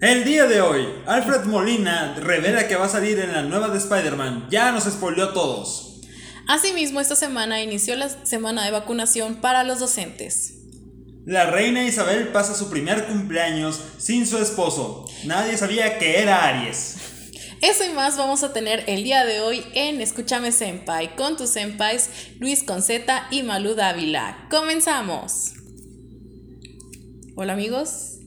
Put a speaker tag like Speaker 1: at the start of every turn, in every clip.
Speaker 1: El día de hoy, Alfred Molina revela que va a salir en la nueva de Spider-Man. Ya nos spoileó a todos.
Speaker 2: Asimismo, esta semana inició la semana de vacunación para los docentes.
Speaker 1: La reina Isabel pasa su primer cumpleaños sin su esposo. Nadie sabía que era Aries.
Speaker 2: Eso y más vamos a tener el día de hoy en Escúchame Senpai con tus senpais Luis Conceta y Malú Dávila. Comenzamos. Hola amigos,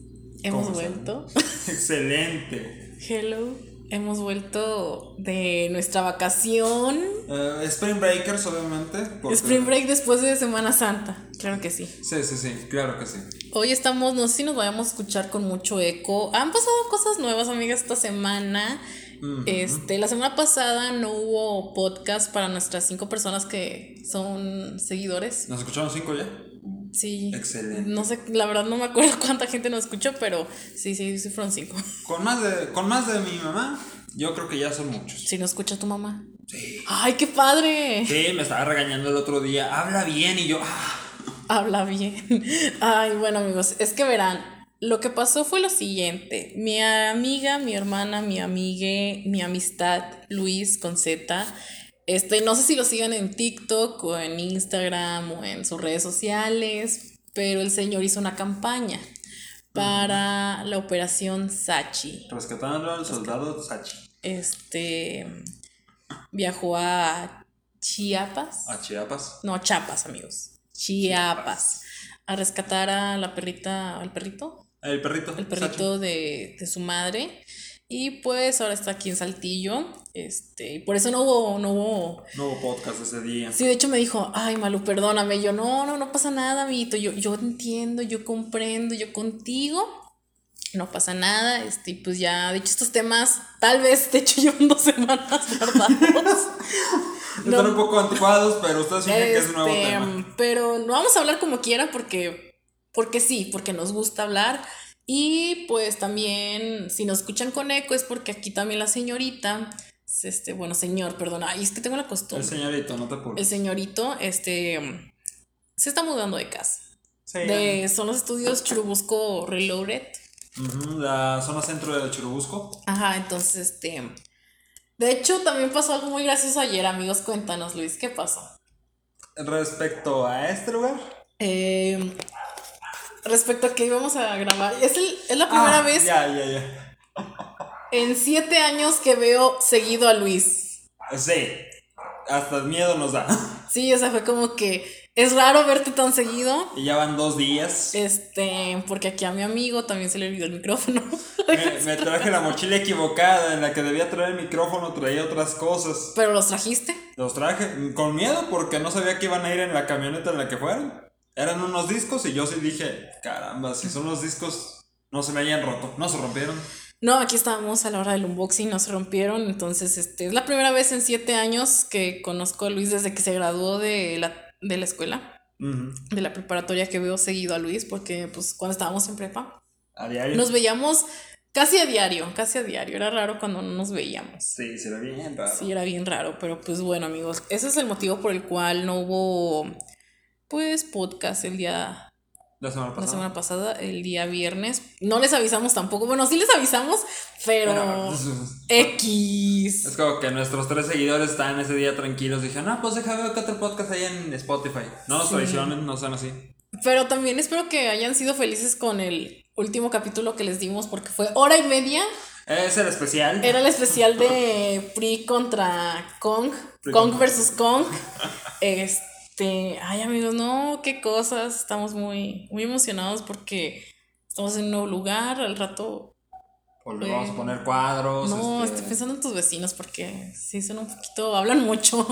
Speaker 2: hemos vuelto.
Speaker 1: Excelente.
Speaker 2: Hello, hemos vuelto de nuestra vacación.
Speaker 1: Eh, Spring Breakers, obviamente. porque-
Speaker 2: Spring Break después de Semana Santa. Claro que sí.
Speaker 1: Sí, sí, sí, claro que sí.
Speaker 2: Hoy estamos, no sé si nos vayamos a escuchar con mucho eco. Han pasado cosas nuevas, amigas, esta semana. Este, la semana pasada no hubo podcast para nuestras cinco personas que son seguidores.
Speaker 1: ¿Nos escucharon cinco ya?
Speaker 2: Sí.
Speaker 1: Excelente.
Speaker 2: No sé, la verdad no me acuerdo cuánta gente nos escuchó, pero sí, sí, sí fueron cinco.
Speaker 1: Con más de, con más de mi mamá, yo creo que ya son muchos.
Speaker 2: Si no escucha tu mamá.
Speaker 1: Sí.
Speaker 2: ¡Ay, qué padre!
Speaker 1: Sí, me estaba regañando el otro día. Habla bien y yo. ah.
Speaker 2: Habla bien. Ay, bueno, amigos, es que verán, lo que pasó fue lo siguiente. Mi amiga, mi hermana, mi amigue, mi amistad, Luis con Z. Este, no sé si lo sigan en TikTok o en Instagram o en sus redes sociales, pero el señor hizo una campaña para la operación Sachi.
Speaker 1: Rescatando al soldado Sachi.
Speaker 2: Este viajó a Chiapas.
Speaker 1: A Chiapas.
Speaker 2: No, Chiapas, amigos. Chiapas. A rescatar a la perrita, al perrito,
Speaker 1: El perrito.
Speaker 2: el perrito de, de su madre. Y pues ahora está aquí en Saltillo. Este, y por eso no hubo, no hubo.
Speaker 1: Sachi. Nuevo podcast ese día.
Speaker 2: Sí, de hecho me dijo, ay Malu, perdóname. Y Yo, no, no, no pasa nada, amiguito. Yo, yo entiendo, yo comprendo, yo contigo. No pasa nada. Este, y pues ya, de hecho, estos temas, tal vez, de hecho, llevan dos semanas guardados.
Speaker 1: Están un poco anticuados, pero ustedes fingen que es un nuevo
Speaker 2: Este,
Speaker 1: tema.
Speaker 2: Pero no vamos a hablar como quiera porque, porque sí, porque nos gusta hablar. Y pues también, si nos escuchan con eco, es porque aquí también la señorita, este, bueno, señor, perdón, ay, es que tengo la
Speaker 1: El
Speaker 2: costumbre.
Speaker 1: señorito, no te
Speaker 2: El
Speaker 1: apures.
Speaker 2: señorito, este, se está mudando de casa.
Speaker 1: Sí,
Speaker 2: De, son los estudios Churubusco Reloaded.
Speaker 1: Ujú, la zona centro de Churubusco.
Speaker 2: Ajá, entonces, este. De hecho, también pasó algo muy gracioso ayer, amigos. Cuéntanos, Luis, ¿qué pasó?
Speaker 1: Respecto a este lugar.
Speaker 2: Eh, respecto a que íbamos a grabar, es, el- es la primera
Speaker 1: Ah,
Speaker 2: vez
Speaker 1: Ya, ya, ya.
Speaker 2: en siete años que veo seguido a Luis.
Speaker 1: Sí. Hasta miedo nos da.
Speaker 2: Sí, o sea, fue como que es raro verte tan seguido.
Speaker 1: Y ya van dos días.
Speaker 2: Este, porque aquí a mi amigo también se le olvidó el micrófono.
Speaker 1: Me, me traje la mochila equivocada en la que debía traer el micrófono, traía otras cosas.
Speaker 2: Pero los trajiste.
Speaker 1: Los traje con miedo porque no sabía que iban a ir en la camioneta en la que fueron. Eran unos discos y yo sí dije, caramba, si son los discos, no se me hayan roto, no se rompieron.
Speaker 2: No, aquí estábamos a la hora del unboxing, no se rompieron. Entonces, este, es la primera vez en siete años que conozco a Luis desde que se graduó de la, de la escuela,
Speaker 1: Ujú.
Speaker 2: de la preparatoria que veo seguido a Luis, porque pues cuando estábamos en prepa,
Speaker 1: A diario.
Speaker 2: nos veíamos casi a diario, casi a diario. Era raro cuando no nos veíamos.
Speaker 1: Sí, se ve bien raro.
Speaker 2: Sí, era bien raro, pero pues bueno, amigos, ese es el motivo por el cual no hubo, pues, podcast el día,
Speaker 1: La semana
Speaker 2: la
Speaker 1: pasada.
Speaker 2: semana pasada, el día viernes. No les avisamos tampoco, bueno, sí les avisamos, pero X.
Speaker 1: es como que nuestros tres seguidores estaban ese día tranquilos. Dije, no, pues deja ver que otro podcast hay en Spotify. No nos
Speaker 2: Sí.
Speaker 1: traicionen, no sean así.
Speaker 2: Pero también espero que hayan sido felices con el último capítulo que les dimos, porque fue hora y media.
Speaker 1: Es el especial.
Speaker 2: Era el especial de Pri contra Kong,
Speaker 1: Pri
Speaker 2: Kong
Speaker 1: contra-
Speaker 2: versus Kong. Este, ay amigos, no, qué cosas. Estamos muy, muy emocionados porque estamos en un nuevo lugar. Al rato,
Speaker 1: O le vamos a poner cuadros.
Speaker 2: no,
Speaker 1: este,
Speaker 2: estoy pensando en tus vecinos porque sí son un poquito, hablan mucho.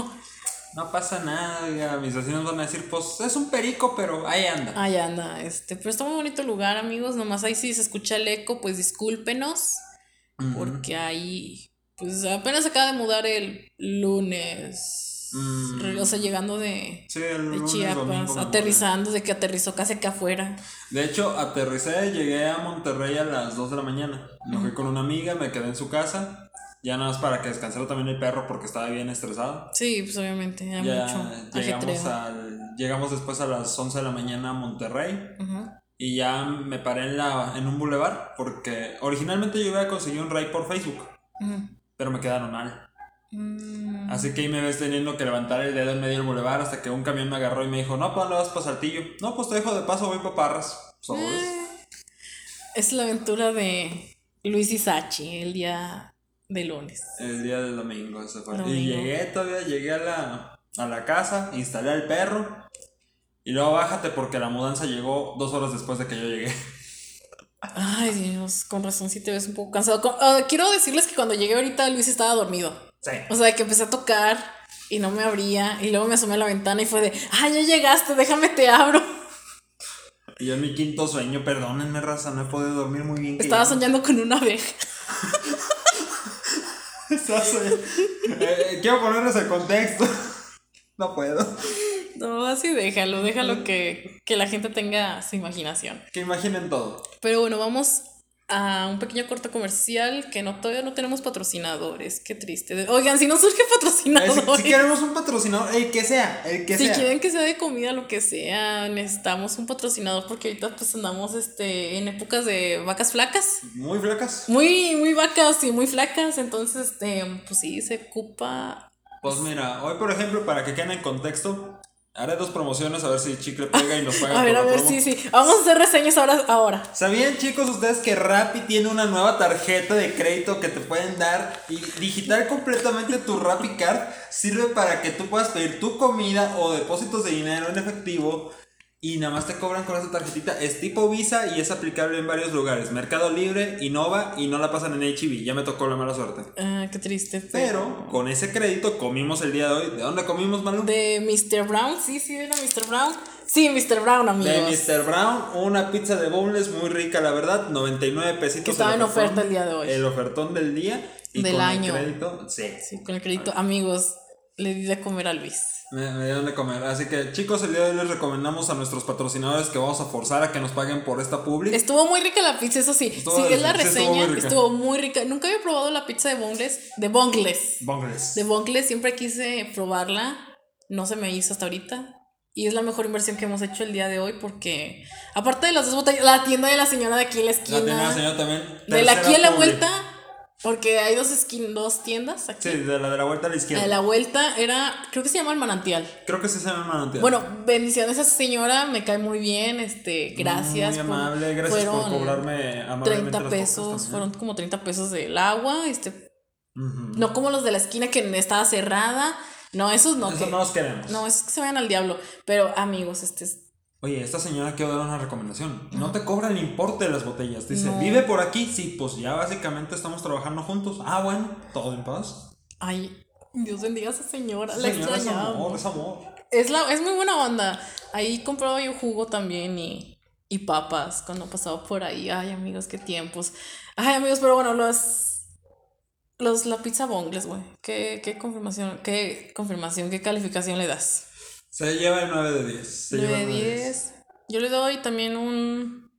Speaker 1: No pasa nada, mis vecinos van a decir, pues es un perico, pero ahí anda.
Speaker 2: Ay, anda, este, pero está muy bonito el lugar, amigos. Nomás ahí si se escucha el eco, pues discúlpenos. Porque ahí, pues apenas acaba de mudar el lunes.
Speaker 1: Mm.
Speaker 2: O sea, llegando de,
Speaker 1: Sí,
Speaker 2: Chiapas,
Speaker 1: domingo
Speaker 2: aterrizando, de que aterrizó casi acá afuera.
Speaker 1: De hecho, aterricé, llegué a Monterrey a las 2 de la mañana. Me fui con una amiga, me quedé en su casa. Ya nada más para que descansara también el perro porque estaba bien estresado.
Speaker 2: Sí, pues obviamente, hay
Speaker 1: Ya
Speaker 2: mucho
Speaker 1: llegamos, al, llegamos después a las 11 de la mañana a Monterrey. Y ya me paré en, la, en un bulevar porque originalmente yo iba a conseguir un ride por Facebook, pero me quedaron mal.
Speaker 2: Mm,
Speaker 1: Así que ahí me ves teniendo que levantar el dedo en medio del bulevar hasta que un camión me agarró y me dijo, no, pues no vas para Saltillo. No, pues te dejo de paso, voy para Parras. Sobres.
Speaker 2: Eh. Es la aventura de Luis Isachi el día de lunes.
Speaker 1: El día del domingo, ese fue. Y llegué todavía, llegué a la, a la casa, instalé al perro. Y luego bájate porque la mudanza llegó dos horas después de que yo llegué.
Speaker 2: Ay, Dios, con razón sí te ves un poco cansado. Con- ah, quiero decirles que cuando llegué ahorita Luis estaba dormido.
Speaker 1: Sí.
Speaker 2: O sea, que empecé a tocar y no me abría. Y luego me asomé a la ventana y fue de, ah, ya llegaste, déjame te abro.
Speaker 1: Y yo en mi quinto sueño, perdónenme, raza, no he podido dormir muy bien.
Speaker 2: Estaba soñando con una abeja.
Speaker 1: Estaba soñando. Eh, quiero ponerles el contexto. No puedo.
Speaker 2: No, así déjalo, déjalo que, que la gente tenga su imaginación.
Speaker 1: Que imaginen todo.
Speaker 2: Pero bueno, vamos a un pequeño corto comercial que no todavía no tenemos patrocinadores. Qué triste. Oigan, si nos surge
Speaker 1: Eh, si,
Speaker 2: patrocinadores.
Speaker 1: si queremos un patrocinador, el que sea, el que
Speaker 2: Si
Speaker 1: sea.
Speaker 2: quieren que sea de comida, lo que sea, necesitamos un patrocinador porque ahorita pues andamos este, en épocas de vacas flacas.
Speaker 1: Muy flacas.
Speaker 2: Muy, muy vacas y muy flacas. Entonces, este, pues sí, se ocupa.
Speaker 1: Pues mira, hoy por ejemplo, para que queden en contexto, haré dos promociones a ver si Chicle pega y nos paga
Speaker 2: A ver, a ver,
Speaker 1: promo.
Speaker 2: sí, sí. Vamos a hacer reseñas ahora. ahora.
Speaker 1: ¿Sabían chicos ustedes que Rappi tiene una nueva tarjeta de crédito que te pueden dar y digital completamente tu Rappi Card sirve para que tú puedas pedir tu comida o depósitos de dinero en efectivo y nada más te cobran con esa tarjetita? Es tipo Visa y es aplicable en varios lugares. Mercado Libre, Innova y no la pasan en HB. Ya me tocó la mala suerte.
Speaker 2: Ah, qué triste.
Speaker 1: Pero con ese crédito comimos el día de hoy. ¿De dónde comimos, Malu?
Speaker 2: De Mr. Brown, sí, sí, era Mr. Brown. Sí, Mr. Brown, amigos.
Speaker 1: De Mr. Brown, una pizza de boneless muy rica, la verdad, 99 pesitos.
Speaker 2: Que estaba en oferta el día de hoy.
Speaker 1: El ofertón del día y
Speaker 2: Del
Speaker 1: con
Speaker 2: año.
Speaker 1: el crédito, sí.
Speaker 2: Sí, con el crédito. Amigos, le di de comer a Luis.
Speaker 1: Me, me dieron de comer. Así que, chicos, el día de hoy les recomendamos a nuestros patrocinadores que vamos a forzar a que nos paguen por esta publi.
Speaker 2: Estuvo muy rica la pizza, eso sí.
Speaker 1: Estuvo
Speaker 2: sí, es la
Speaker 1: sí, estuvo
Speaker 2: reseña.
Speaker 1: muy.
Speaker 2: Estuvo muy rica. Nunca había probado la pizza de Bongles. De Bongles.
Speaker 1: Boneless.
Speaker 2: De Bongles siempre quise probarla. No se me hizo hasta ahorita. Y es la mejor inversión que hemos hecho el día de hoy porque, aparte de las dos botellas, la tienda de la señora de aquí en la esquina.
Speaker 1: La tenía la señora también.
Speaker 2: de la aquí en la
Speaker 1: publi.
Speaker 2: vuelta, porque hay dos, esquin dos tiendas aquí.
Speaker 1: Sí, de la de la vuelta a la izquierda.
Speaker 2: de la vuelta era, creo que se llama el manantial.
Speaker 1: Creo que sí se llama manantial.
Speaker 2: Bueno, bendiciones a esa señora, me cae muy bien, este, gracias.
Speaker 1: Muy
Speaker 2: por-
Speaker 1: amable, gracias por cobrarme amablemente
Speaker 2: 30
Speaker 1: las cosas
Speaker 2: pesos, fueron como 30 pesos del agua, este,
Speaker 1: Ujú.
Speaker 2: no como los de la esquina que estaba cerrada, no, esos no.
Speaker 1: Eso
Speaker 2: que-
Speaker 1: no los queremos.
Speaker 2: no, esos que se vayan al diablo, pero amigos, este es
Speaker 1: Oye, esta señora quiero dar una recomendación. No te cobra el importe de las botellas. Dice,
Speaker 2: No.
Speaker 1: vive por aquí. Sí, pues ya básicamente estamos trabajando juntos. Ah, bueno, todo en paz.
Speaker 2: Ay, Dios bendiga a esa señora, la
Speaker 1: Señora, es amor, es amor.
Speaker 2: Es, la, es muy buena onda. Ahí compraba yo jugo también y, y papas cuando pasaba por ahí. Ay, amigos, qué tiempos. Ay, amigos, pero bueno, los. Los, la pizza bongles, güey. ¿Qué, qué confirmación, qué confirmación, qué calificación le das?
Speaker 1: Se lleva el 9 de 10. Se
Speaker 2: 9
Speaker 1: lleva
Speaker 2: de
Speaker 1: el 9 de
Speaker 2: 10. Yo le doy también un.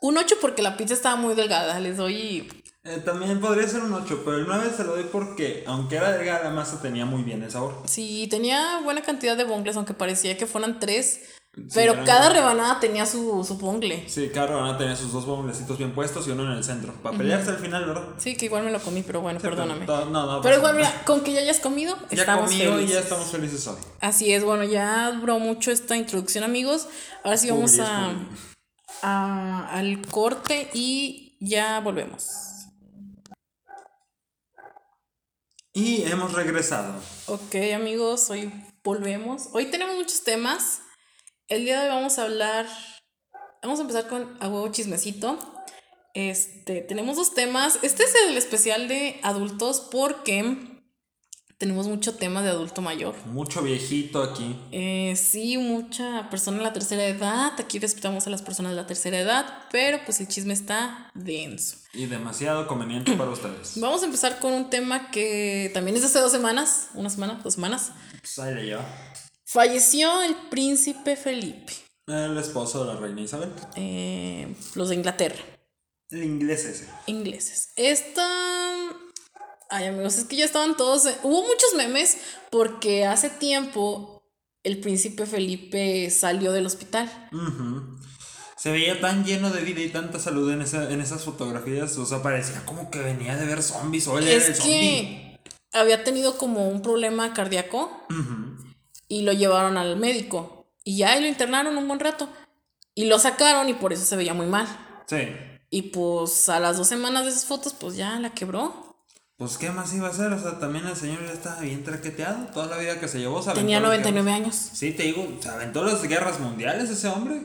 Speaker 2: Un 8 porque la pizza estaba muy delgada. Les doy.
Speaker 1: Eh, también podría ser un 8, pero el 9 se lo doy porque, aunque era delgada, la masa tenía muy bien el sabor.
Speaker 2: Sí, tenía buena cantidad de bongles, aunque parecía que fueran tres. Pero cada rebanada tenía su, su bongle.
Speaker 1: Sí, cada rebanada tenía sus dos bomblecitos bien puestos y uno en el centro. Para pelearse al final, ¿verdad?
Speaker 2: Sí, que igual me lo comí, pero bueno,
Speaker 1: Sí,
Speaker 2: perdóname.
Speaker 1: no, no,
Speaker 2: Pero igual, mira, con que ya hayas comido,
Speaker 1: Ya
Speaker 2: estamos
Speaker 1: comido y
Speaker 2: felices.
Speaker 1: ya estamos felices hoy.
Speaker 2: Así es, bueno, ya duró mucho esta introducción, amigos. Ahora sí vamos a, a- al corte y ya volvemos.
Speaker 1: Y hemos regresado.
Speaker 2: Ok, amigos, hoy volvemos. Hoy tenemos muchos temas. El día de hoy vamos a hablar. Vamos a empezar con a huevo chismecito. Este, tenemos dos temas. Este es el especial de adultos porque tenemos mucho tema de adulto mayor.
Speaker 1: Mucho viejito aquí.
Speaker 2: Eh, sí, mucha persona en la tercera edad. Aquí respetamos a las personas de la tercera edad, pero pues el chisme está denso.
Speaker 1: Y demasiado conveniente para ustedes.
Speaker 2: Vamos a empezar con un tema que también es de hace dos semanas, una semana, dos semanas.
Speaker 1: Pues ahí.
Speaker 2: Falleció el príncipe Felipe,
Speaker 1: El esposo de la reina Isabel.
Speaker 2: eh, los de Inglaterra,
Speaker 1: ese.
Speaker 2: ingleses. Esta... Ay amigos, es que ya estaban todos... Hubo muchos memes porque hace tiempo el príncipe Felipe salió del hospital.
Speaker 1: Se veía tan lleno de vida y tanta salud en, esa, en esas fotografías. O sea, parecía como que venía de ver zombies o él era el zombie.
Speaker 2: que había tenido como un problema cardíaco
Speaker 1: Ujú.
Speaker 2: Y lo llevaron al médico. Y ya y lo internaron un buen rato. Y lo sacaron y por eso se veía muy mal.
Speaker 1: Sí.
Speaker 2: Y pues a las dos semanas de esas fotos, pues ya la quebró.
Speaker 1: Pues, ¿qué más iba a hacer? O sea, también el señor ya estaba bien traqueteado. Toda la vida que se llevó, se
Speaker 2: Tenía
Speaker 1: las
Speaker 2: 99
Speaker 1: guerras.
Speaker 2: años.
Speaker 1: Sí, te digo, se aventó las guerras mundiales ese hombre.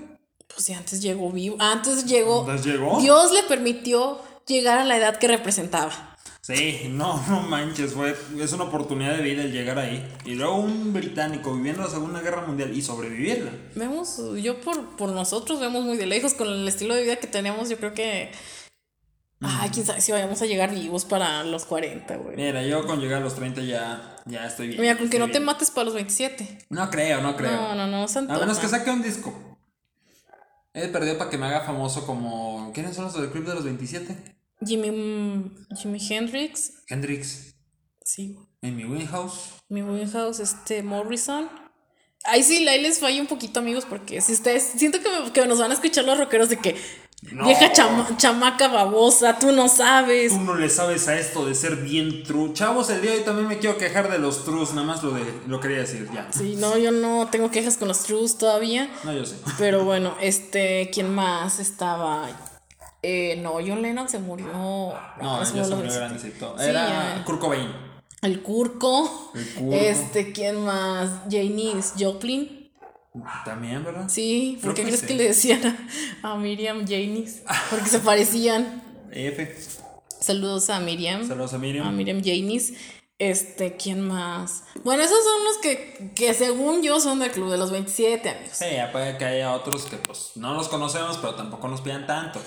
Speaker 2: Pues sí, antes llegó vivo. Antes llegó.
Speaker 1: Entonces llegó.
Speaker 2: Dios le permitió llegar a la edad que representaba.
Speaker 1: Sí, no, no manches, fue, es una oportunidad de vida el llegar ahí. Y luego un británico viviendo la Segunda Guerra Mundial y sobrevivirla.
Speaker 2: Vemos, yo por, por nosotros vemos muy de lejos con el estilo de vida que tenemos. Yo creo que. Ay, quién sabe si vayamos a llegar vivos para los 40, güey.
Speaker 1: Mira, yo con llegar a los 30 ya, ya estoy bien.
Speaker 2: Mira, con que no te mates para los 27.
Speaker 1: No creo, no creo.
Speaker 2: No, no, no, santo.
Speaker 1: a menos que saque un disco. He perdido para que me haga famoso como... ¿Quiénes son los del club de los 27?
Speaker 2: Jimmy, mm, Jimi Hendrix.
Speaker 1: Hendrix,
Speaker 2: Sí,
Speaker 1: Amy Winehouse.
Speaker 2: Mi Winehouse, este, Morrison. Ahí sí, ahí les falla un poquito, amigos, porque si ustedes. Siento que, me- que nos van a escuchar los rockeros de que.
Speaker 1: No.
Speaker 2: Vieja chama- chamaca babosa, tú no sabes.
Speaker 1: Tú no le sabes a esto de ser bien true. Chavos, el día de hoy también me quiero quejar de los trues, nada más lo, de, lo quería decir, ya.
Speaker 2: Sí, no, yo no tengo quejas con los trues todavía.
Speaker 1: No, yo sé.
Speaker 2: Pero bueno, este, ¿quién más estaba? Eh, no, John Lennon se murió.
Speaker 1: No,
Speaker 2: se
Speaker 1: ya se
Speaker 2: murió
Speaker 1: grandecito.
Speaker 2: Sí,
Speaker 1: Era
Speaker 2: ya.
Speaker 1: Kurt Cobain.
Speaker 2: El Curco.
Speaker 1: El Curco.
Speaker 2: Este, ¿quién más? Janis Joplin.
Speaker 1: También, ¿verdad?
Speaker 2: Sí, ¿por qué crees
Speaker 1: sí.
Speaker 2: que le decían a, a Miriam Janis? Porque se parecían.
Speaker 1: F.
Speaker 2: Saludos a Miriam.
Speaker 1: Saludos a Miriam.
Speaker 2: A Miriam Janis. Este, ¿quién más? Bueno, esos son los que, que según yo son del club de los 27, amigos.
Speaker 1: Sí, ya puede que haya otros que pues no los conocemos, pero tampoco nos pidan tanto.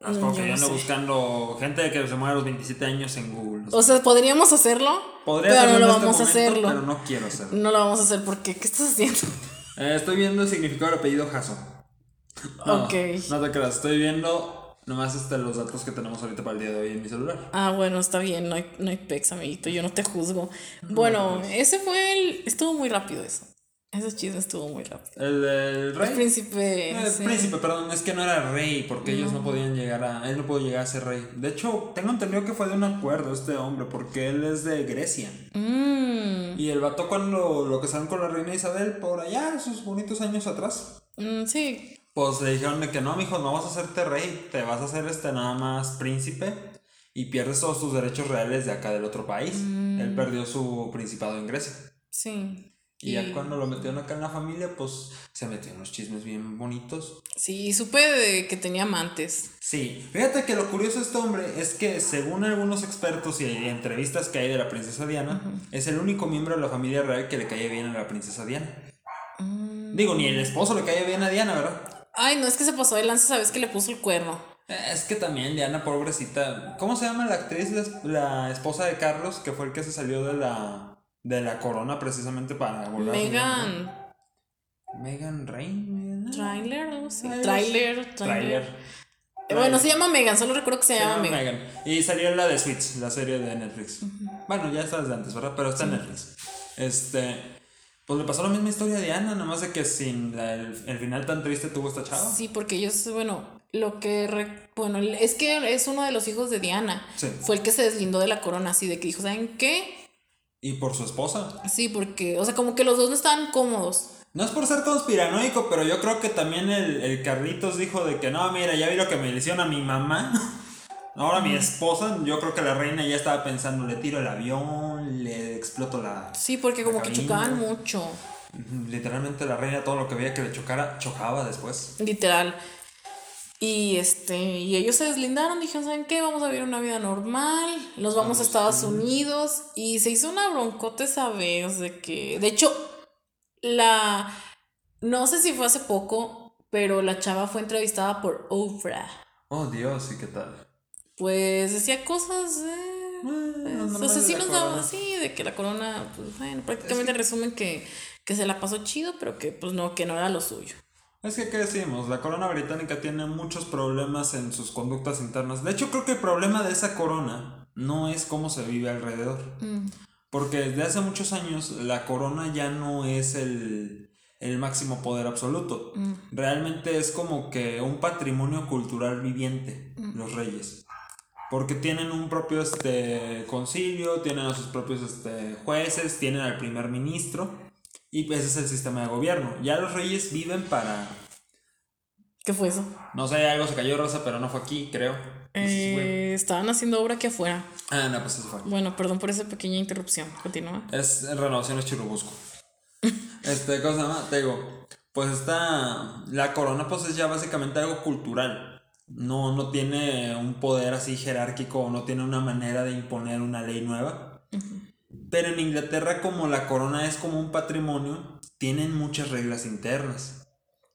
Speaker 1: Es como
Speaker 2: Mm,
Speaker 1: que
Speaker 2: yo no
Speaker 1: ando
Speaker 2: sé.
Speaker 1: buscando gente que se muere a los 27 años en Google.
Speaker 2: O sea, podríamos hacerlo,
Speaker 1: Podría
Speaker 2: pero
Speaker 1: hacerlo
Speaker 2: no lo
Speaker 1: este
Speaker 2: vamos a hacerlo.
Speaker 1: Pero no quiero hacerlo.
Speaker 2: No lo vamos a hacer porque, ¿qué estás haciendo?
Speaker 1: Eh, estoy viendo el significado del apellido Jason. No,
Speaker 2: Ok.
Speaker 1: No te creas, estoy viendo nomás este, los datos que tenemos ahorita para el día de hoy en mi celular.
Speaker 2: Ah, bueno, está bien, no hay, no hay pex, amiguito, yo no te juzgo. Bueno, ese fue el... Estuvo muy rápido eso. Ese chisme estuvo muy rápido.
Speaker 1: El rey.
Speaker 2: El príncipe... Sí.
Speaker 1: príncipe, perdón, es que no era rey, porque ellos no podían llegar a. Él no pudo llegar a ser rey. De hecho, tengo entendido que fue de un acuerdo este hombre, porque él es de Grecia.
Speaker 2: Mm,
Speaker 1: Y el vato, cuando lo casaron con la reina Isabel, por allá, sus bonitos años atrás,
Speaker 2: mm, sí,
Speaker 1: pues le dijeron de que no, mijo, no vas a hacerte rey, te vas a hacer este nada más príncipe y pierdes todos tus derechos reales de acá del otro país. Él perdió su principado en Grecia.
Speaker 2: sí.
Speaker 1: Y ya cuando lo metieron acá en la familia, pues se metió en unos chismes bien bonitos.
Speaker 2: Sí, supe de que tenía amantes.
Speaker 1: Sí, fíjate que lo curioso de este hombre es que según algunos expertos y entrevistas que hay de la princesa Diana, es el único miembro de la familia real que le cae bien a la princesa Diana.
Speaker 2: Mm.
Speaker 1: Digo, ni el esposo le cae bien a Diana, ¿verdad?
Speaker 2: Ay, no es que se pasó de lanza, sabes que le puso el cuerno.
Speaker 1: Eh, Es que también Diana, pobrecita. ¿Cómo se llama la actriz, la esposa de Carlos, que fue el que se salió de la, de la corona precisamente para volver
Speaker 2: Megan?
Speaker 1: Megan Rain.
Speaker 2: Trailer, algo así. Trailer, trailer. Bueno, se llama Megan, solo recuerdo que se,
Speaker 1: Se
Speaker 2: llama
Speaker 1: llama
Speaker 2: Megan.
Speaker 1: Megan. Y salió la de Suits, la serie de Netflix. Bueno, ya está desde antes, ¿verdad? Pero está en Netflix. Este. Pues le pasó la misma historia a Diana, nada más de que sin la- el, el final tan triste tuvo esta chava.
Speaker 2: Sí, porque ellos, bueno, lo que. re- bueno, es que es uno de los hijos de Diana.
Speaker 1: Sí.
Speaker 2: Fue el que se deslindó de la corona, así de que dijo, ¿saben qué?
Speaker 1: Y por su esposa.
Speaker 2: Sí, porque, o sea, como que los dos no estaban cómodos.
Speaker 1: No es por ser conspiranoico, pero yo creo que también el, el Carlitos dijo de que no, mira, ya vi lo que me le hicieron a mi mamá. Ahora mi esposa, yo creo que la reina ya estaba pensando, le tiro el avión, le exploto la...
Speaker 2: Sí, porque como que chocaban mucho.
Speaker 1: Literalmente la reina todo lo que veía que le chocara, chocaba después.
Speaker 2: Literal. Y este, y ellos se deslindaron, dijeron, ¿saben qué? Vamos a vivir una vida normal, nos vamos a Estados Unidos. Y se hizo una broncota esa vez de que, de hecho, la, no sé si fue hace poco, pero la chava fue entrevistada por Oprah.
Speaker 1: Oh Dios, ¿y qué tal?
Speaker 2: Pues decía cosas, eh,
Speaker 1: Bueno,
Speaker 2: pues, así
Speaker 1: la
Speaker 2: nos daba así, de que la corona, pues bueno, prácticamente resumen que, que se la pasó chido, pero que pues no, que no era lo suyo.
Speaker 1: Es que, ¿qué decimos? La corona británica tiene muchos problemas en sus conductas internas. De hecho, creo que el problema de esa corona no es cómo se vive alrededor.
Speaker 2: Mm.
Speaker 1: Porque desde hace muchos años la corona ya no es el, el máximo poder absoluto.
Speaker 2: Mm.
Speaker 1: Realmente es como que un patrimonio cultural viviente,
Speaker 2: Mm.
Speaker 1: los reyes. Porque tienen un propio este, concilio, tienen a sus propios este, jueces, tienen al primer ministro y ese es el sistema de gobierno. Ya los reyes viven para...
Speaker 2: ¿Qué fue eso?
Speaker 1: No sé, algo se cayó Rosa, pero no fue aquí, creo. No sé si fue.
Speaker 2: Eh, estaban haciendo obra aquí afuera.
Speaker 1: Ah, no, pues eso fue.
Speaker 2: Bueno, perdón por esa pequeña interrupción. Continúa.
Speaker 1: Es en Renovaciones Churubusco. este, cosa más, te digo, pues esta, la corona pues es ya básicamente algo cultural. No, no tiene un poder así jerárquico, no tiene una manera de imponer una ley nueva. Pero en Inglaterra como la corona es como un patrimonio, tienen muchas reglas internas.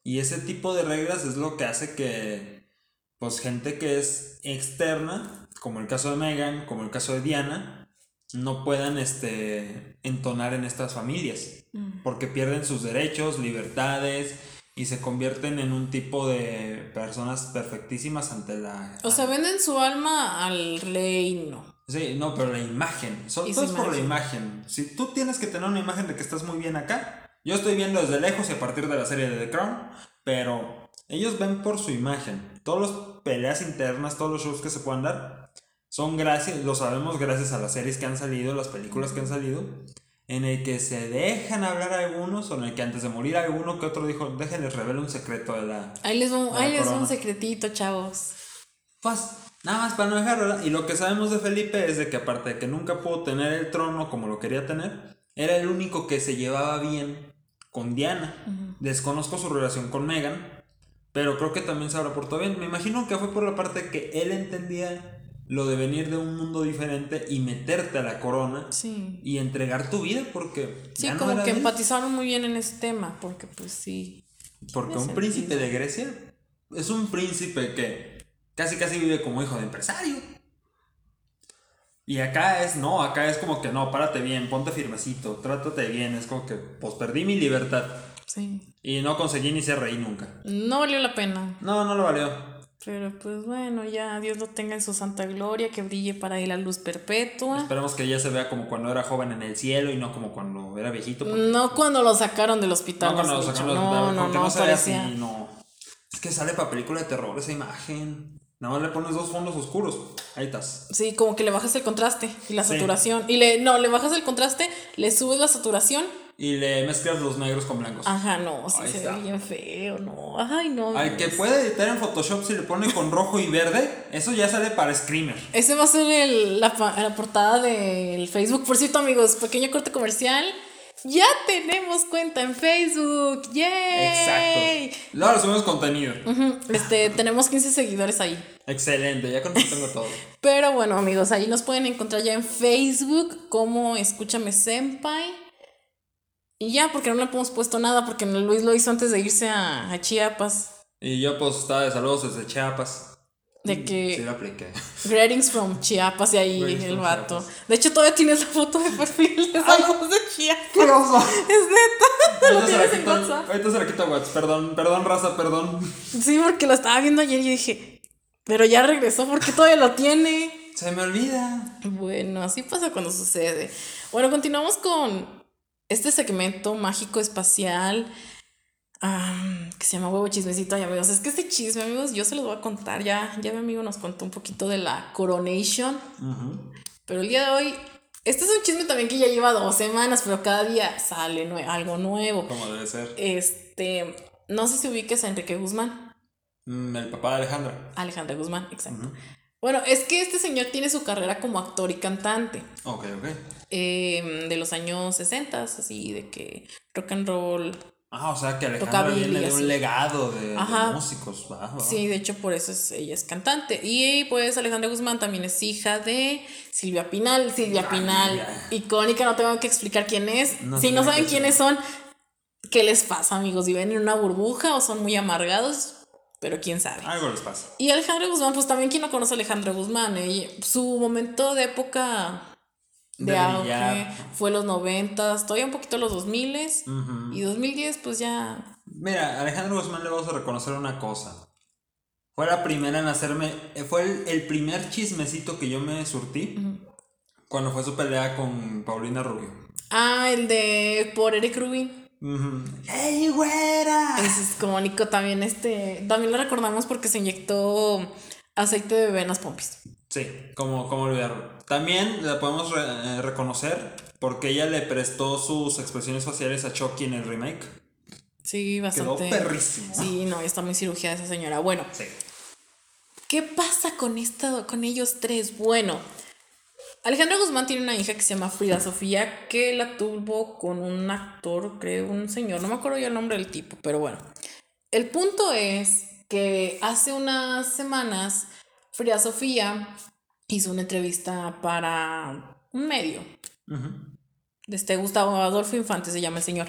Speaker 1: Y ese tipo de reglas es lo que hace que, pues gente que es externa, como el caso de Meghan, como el caso de Diana, no puedan este, entonar en estas familias. Porque pierden sus derechos, libertades y se convierten en un tipo de personas perfectísimas ante la...
Speaker 2: O sea, venden su alma al reino.
Speaker 1: Sí, no, pero la imagen. Todo es por la imagen. Si tú tienes que tener una imagen de que estás muy bien acá, yo estoy viendo desde lejos y a partir de la serie de The Crown, pero ellos ven por su imagen. Todas las peleas internas, todos los shows que se puedan dar, son gracias, lo sabemos gracias a las series que han salido, las películas que han salido, en el que se dejan hablar algunos, o en el que antes de morir alguno que otro dijo, déjenles revelo un secreto de la,
Speaker 2: Ahí les va, un- ahí les un secretito, chavos.
Speaker 1: pues nada más para no dejarlo. ¿verdad? Y lo que sabemos de Felipe es de que aparte de que nunca pudo tener el trono como lo quería tener, era el único que se llevaba bien con Diana. Desconozco su relación con Megan, pero creo que también se habrá portado bien. Me imagino que fue por la parte que él entendía lo de venir de un mundo diferente y meterte a la corona
Speaker 2: Sí.
Speaker 1: y entregar tu vida porque
Speaker 2: Sí,
Speaker 1: ya no
Speaker 2: como
Speaker 1: era
Speaker 2: que
Speaker 1: él.
Speaker 2: empatizaron muy bien en ese tema, porque pues sí.
Speaker 1: Porque un príncipe de Grecia es un príncipe que casi casi vive como hijo de empresario. Y acá es, no, acá es como que no, párate bien, ponte firmecito, trátate bien, es como que pues perdí mi libertad
Speaker 2: Sí.
Speaker 1: y no conseguí ni ser rey nunca.
Speaker 2: No valió la pena.
Speaker 1: No, no lo valió.
Speaker 2: Pero pues bueno, ya Dios lo tenga en su santa gloria, que brille para él la luz perpetua.
Speaker 1: Esperemos que ya se vea como cuando era joven en el cielo y no como cuando era viejito. porque-
Speaker 2: No cuando lo sacaron del hospital.
Speaker 1: no cuando lo sacaron del
Speaker 2: no,
Speaker 1: hospital,
Speaker 2: no, no,
Speaker 1: no, se
Speaker 2: parecía.
Speaker 1: así, no. Es que sale para película de terror esa imagen. Nada más le pones dos fondos oscuros. Ahí estás.
Speaker 2: Sí, como que le bajas el contraste y la
Speaker 1: Sí.
Speaker 2: saturación. Y le, no, le bajas el contraste, le subes la saturación.
Speaker 1: Y le mezclas los negros con blancos.
Speaker 2: Ajá, no, sí
Speaker 1: Ahí
Speaker 2: se
Speaker 1: está.
Speaker 2: ve bien feo, no. Ay, no.
Speaker 1: Al que puede editar en Photoshop si le pone con rojo y verde, eso ya sale para Screamer.
Speaker 2: Ese va a ser el- la, la portada del Facebook. Por cierto, amigos, pequeño corte comercial. Ya tenemos cuenta en Facebook. ¡Yay!
Speaker 1: Exacto. Le subimos contenido.
Speaker 2: Este, tenemos 15 seguidores ahí.
Speaker 1: Excelente, ya con eso tengo todo.
Speaker 2: Pero bueno, amigos, ahí nos pueden encontrar ya en Facebook como Escúchame Senpai. Y ya, porque no le hemos puesto nada, porque Luis lo hizo antes de irse a, a Chiapas.
Speaker 1: Y yo pues estaba de saludos desde Chiapas.
Speaker 2: De que
Speaker 1: Sí lo apliqué.
Speaker 2: Greetings from Chiapas y ahí
Speaker 1: Greetings
Speaker 2: el vato.
Speaker 1: Chiapas.
Speaker 2: De hecho, todavía tienes la foto de perfil de saludos de Chiapas.
Speaker 1: ¡Qué oso!
Speaker 2: Es neta. Lo tienes en WhatsApp.
Speaker 1: ahorita se la quito WhatsApp. Perdón, perdón, raza, perdón.
Speaker 2: Sí, porque lo estaba viendo ayer y yo dije, pero ya regresó porque todavía lo tiene.
Speaker 1: Se me olvida.
Speaker 2: Bueno, así pasa cuando sucede. Bueno, continuamos con este segmento mágico espacial que se llama Huevo Chismecito. Ay, amigos, es que este chisme, amigos, yo se los voy a contar. Ya, ya mi amigo nos contó un poquito de la Coronation. Pero el día de hoy, este es un chisme también que ya lleva dos semanas, pero cada día sale nue- algo nuevo.
Speaker 1: Como debe ser.
Speaker 2: Este, no sé si ubiques a Enrique Guzmán.
Speaker 1: Mm, el papá de Alejandra.
Speaker 2: Alejandra Guzmán, exacto. Bueno, es que este señor tiene su carrera como actor y cantante.
Speaker 1: Ok, ok.
Speaker 2: eh, de los años 60, así de que rock and roll.
Speaker 1: Ah, o sea que Alejandra viene de un legado de, músicos.
Speaker 2: Sí, de hecho por eso es, ella es cantante. Y pues Alejandra Guzmán también es hija de Silvia Pinal. Silvia Pinal, icónica, no tengo que explicar quién es.
Speaker 1: No
Speaker 2: si no saben quiénes son, ¿qué les pasa, amigos? ¿Viven en una burbuja o son muy amargados? Pero quién sabe.
Speaker 1: Algo les pasa.
Speaker 2: Y Alejandra Guzmán, pues también quien no conoce a Alejandra Guzmán, ella- su momento de época de,
Speaker 1: De
Speaker 2: auge fue los noventas, todavía un poquito los 2000
Speaker 1: Ujú.
Speaker 2: y 2010 pues ya
Speaker 1: Mira, Alejandro Guzmán le vamos a reconocer una cosa. Fue la primera en hacerme. eh, Fue el, el primer chismecito que yo me surtí cuando fue su pelea con Paulina Rubio.
Speaker 2: ah el de por Eric Rubin
Speaker 1: Ujú. ¡Ey, güera!
Speaker 2: Ese es como Nico también, este, también lo recordamos porque se inyectó aceite de bebé en las pompis.
Speaker 1: Sí, como, como olvidarlo. También la podemos re- eh, reconocer porque ella le prestó sus expresiones faciales a Chucky en el remake.
Speaker 2: Sí,
Speaker 1: Quedó
Speaker 2: bastante.
Speaker 1: perrísimo.
Speaker 2: Sí, no, está muy cirugía esa señora. Bueno,
Speaker 1: Sí.
Speaker 2: ¿qué pasa con esta, con ellos tres? Bueno, Alejandra Guzmán tiene una hija que se llama Frida Sofía, que la tuvo con un actor, creo, un señor, no me acuerdo ya el nombre del tipo, pero bueno. El punto es que hace unas semanas Frida Sofía hizo una entrevista para un medio. De este Gustavo Adolfo Infante se llama el señor.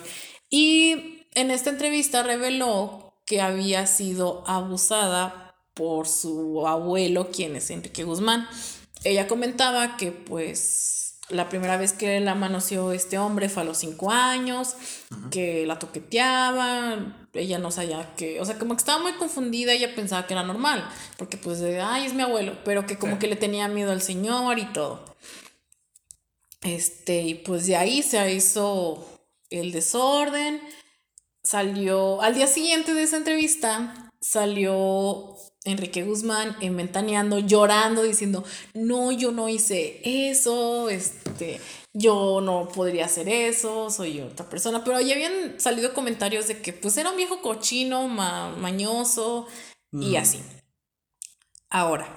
Speaker 2: Y en esta entrevista reveló que había sido abusada por su abuelo, quien es Enrique Guzmán. Ella comentaba que pues la primera vez que la manoseó este hombre fue a los cinco años, que la toqueteaba, ella no sabía que, o sea, como que estaba muy confundida, ella pensaba que era normal, porque pues ay, es mi abuelo, pero que como
Speaker 1: Sí.
Speaker 2: que le tenía miedo al señor y todo. Este, y pues de ahí se hizo el desorden. Salió, al día siguiente de esa entrevista, salió Enrique Guzmán inventaneando, llorando, diciendo, no, yo no hice eso, este, yo no podría hacer eso, soy otra persona. Pero ya habían salido comentarios de que pues era un viejo cochino, ma- mañoso y así. Ahora,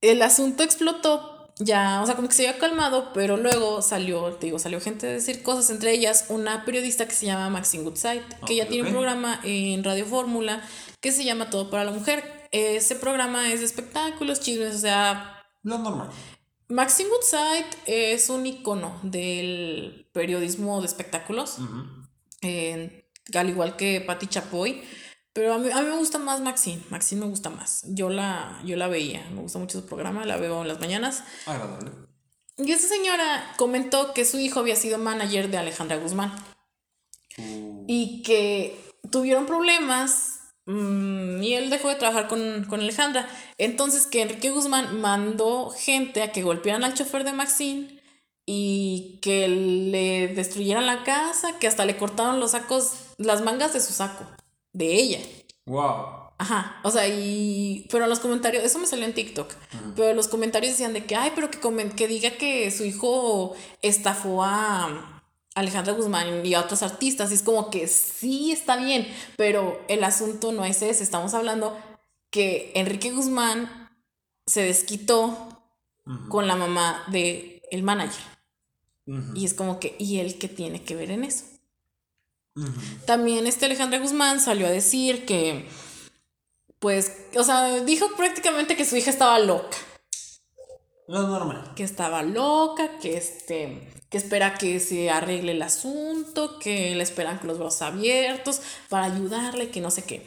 Speaker 2: el asunto explotó ya, o sea, como que se había calmado, pero luego salió, te digo, salió gente a decir cosas, entre ellas una periodista que se llama Maxine Goodside, que ya tiene un programa en Radio Fórmula que se llama Todo para la Mujer. Ese programa es de espectáculos, chismes, o sea,
Speaker 1: Lo normal.
Speaker 2: Maxine Goodside es un icono del periodismo de espectáculos,
Speaker 1: Ujú.
Speaker 2: eh, al igual que Patti Chapoy. Pero a mí, a mí me gusta más Maxine. Maxine me gusta más. Yo la, yo la veía. Me gusta mucho su programa. La veo en las mañanas.
Speaker 1: Agradable.
Speaker 2: Y esa señora comentó que su hijo había sido manager de Alejandra Guzmán.
Speaker 1: Uh,
Speaker 2: Y que tuvieron problemas. Mm, y él dejó de trabajar con, con Alejandra. Entonces que Enrique Guzmán mandó gente a que golpearan al chofer de Maxine. Y que le destruyeran la casa. Que hasta le cortaron los sacos. Las mangas de su saco. De ella.
Speaker 1: wow.
Speaker 2: Ajá, o sea, y. Pero en los comentarios, eso me salió en TikTok. Pero los comentarios decían de que, ay, pero que, comen- que diga que su hijo estafó a Alejandra Guzmán y a otros artistas. Y es como que sí está bien, pero el asunto no es ese. Estamos hablando que Enrique Guzmán se desquitó con la mamá de el manager. Y es como que, ¿y él qué tiene que ver en eso? También este Alejandra Guzmán salió a decir que, pues, o sea, dijo prácticamente que su hija estaba loca,
Speaker 1: Lo normal.
Speaker 2: que estaba loca, que este, que espera que se arregle el asunto, que le esperan con los brazos abiertos para ayudarle, que no sé qué.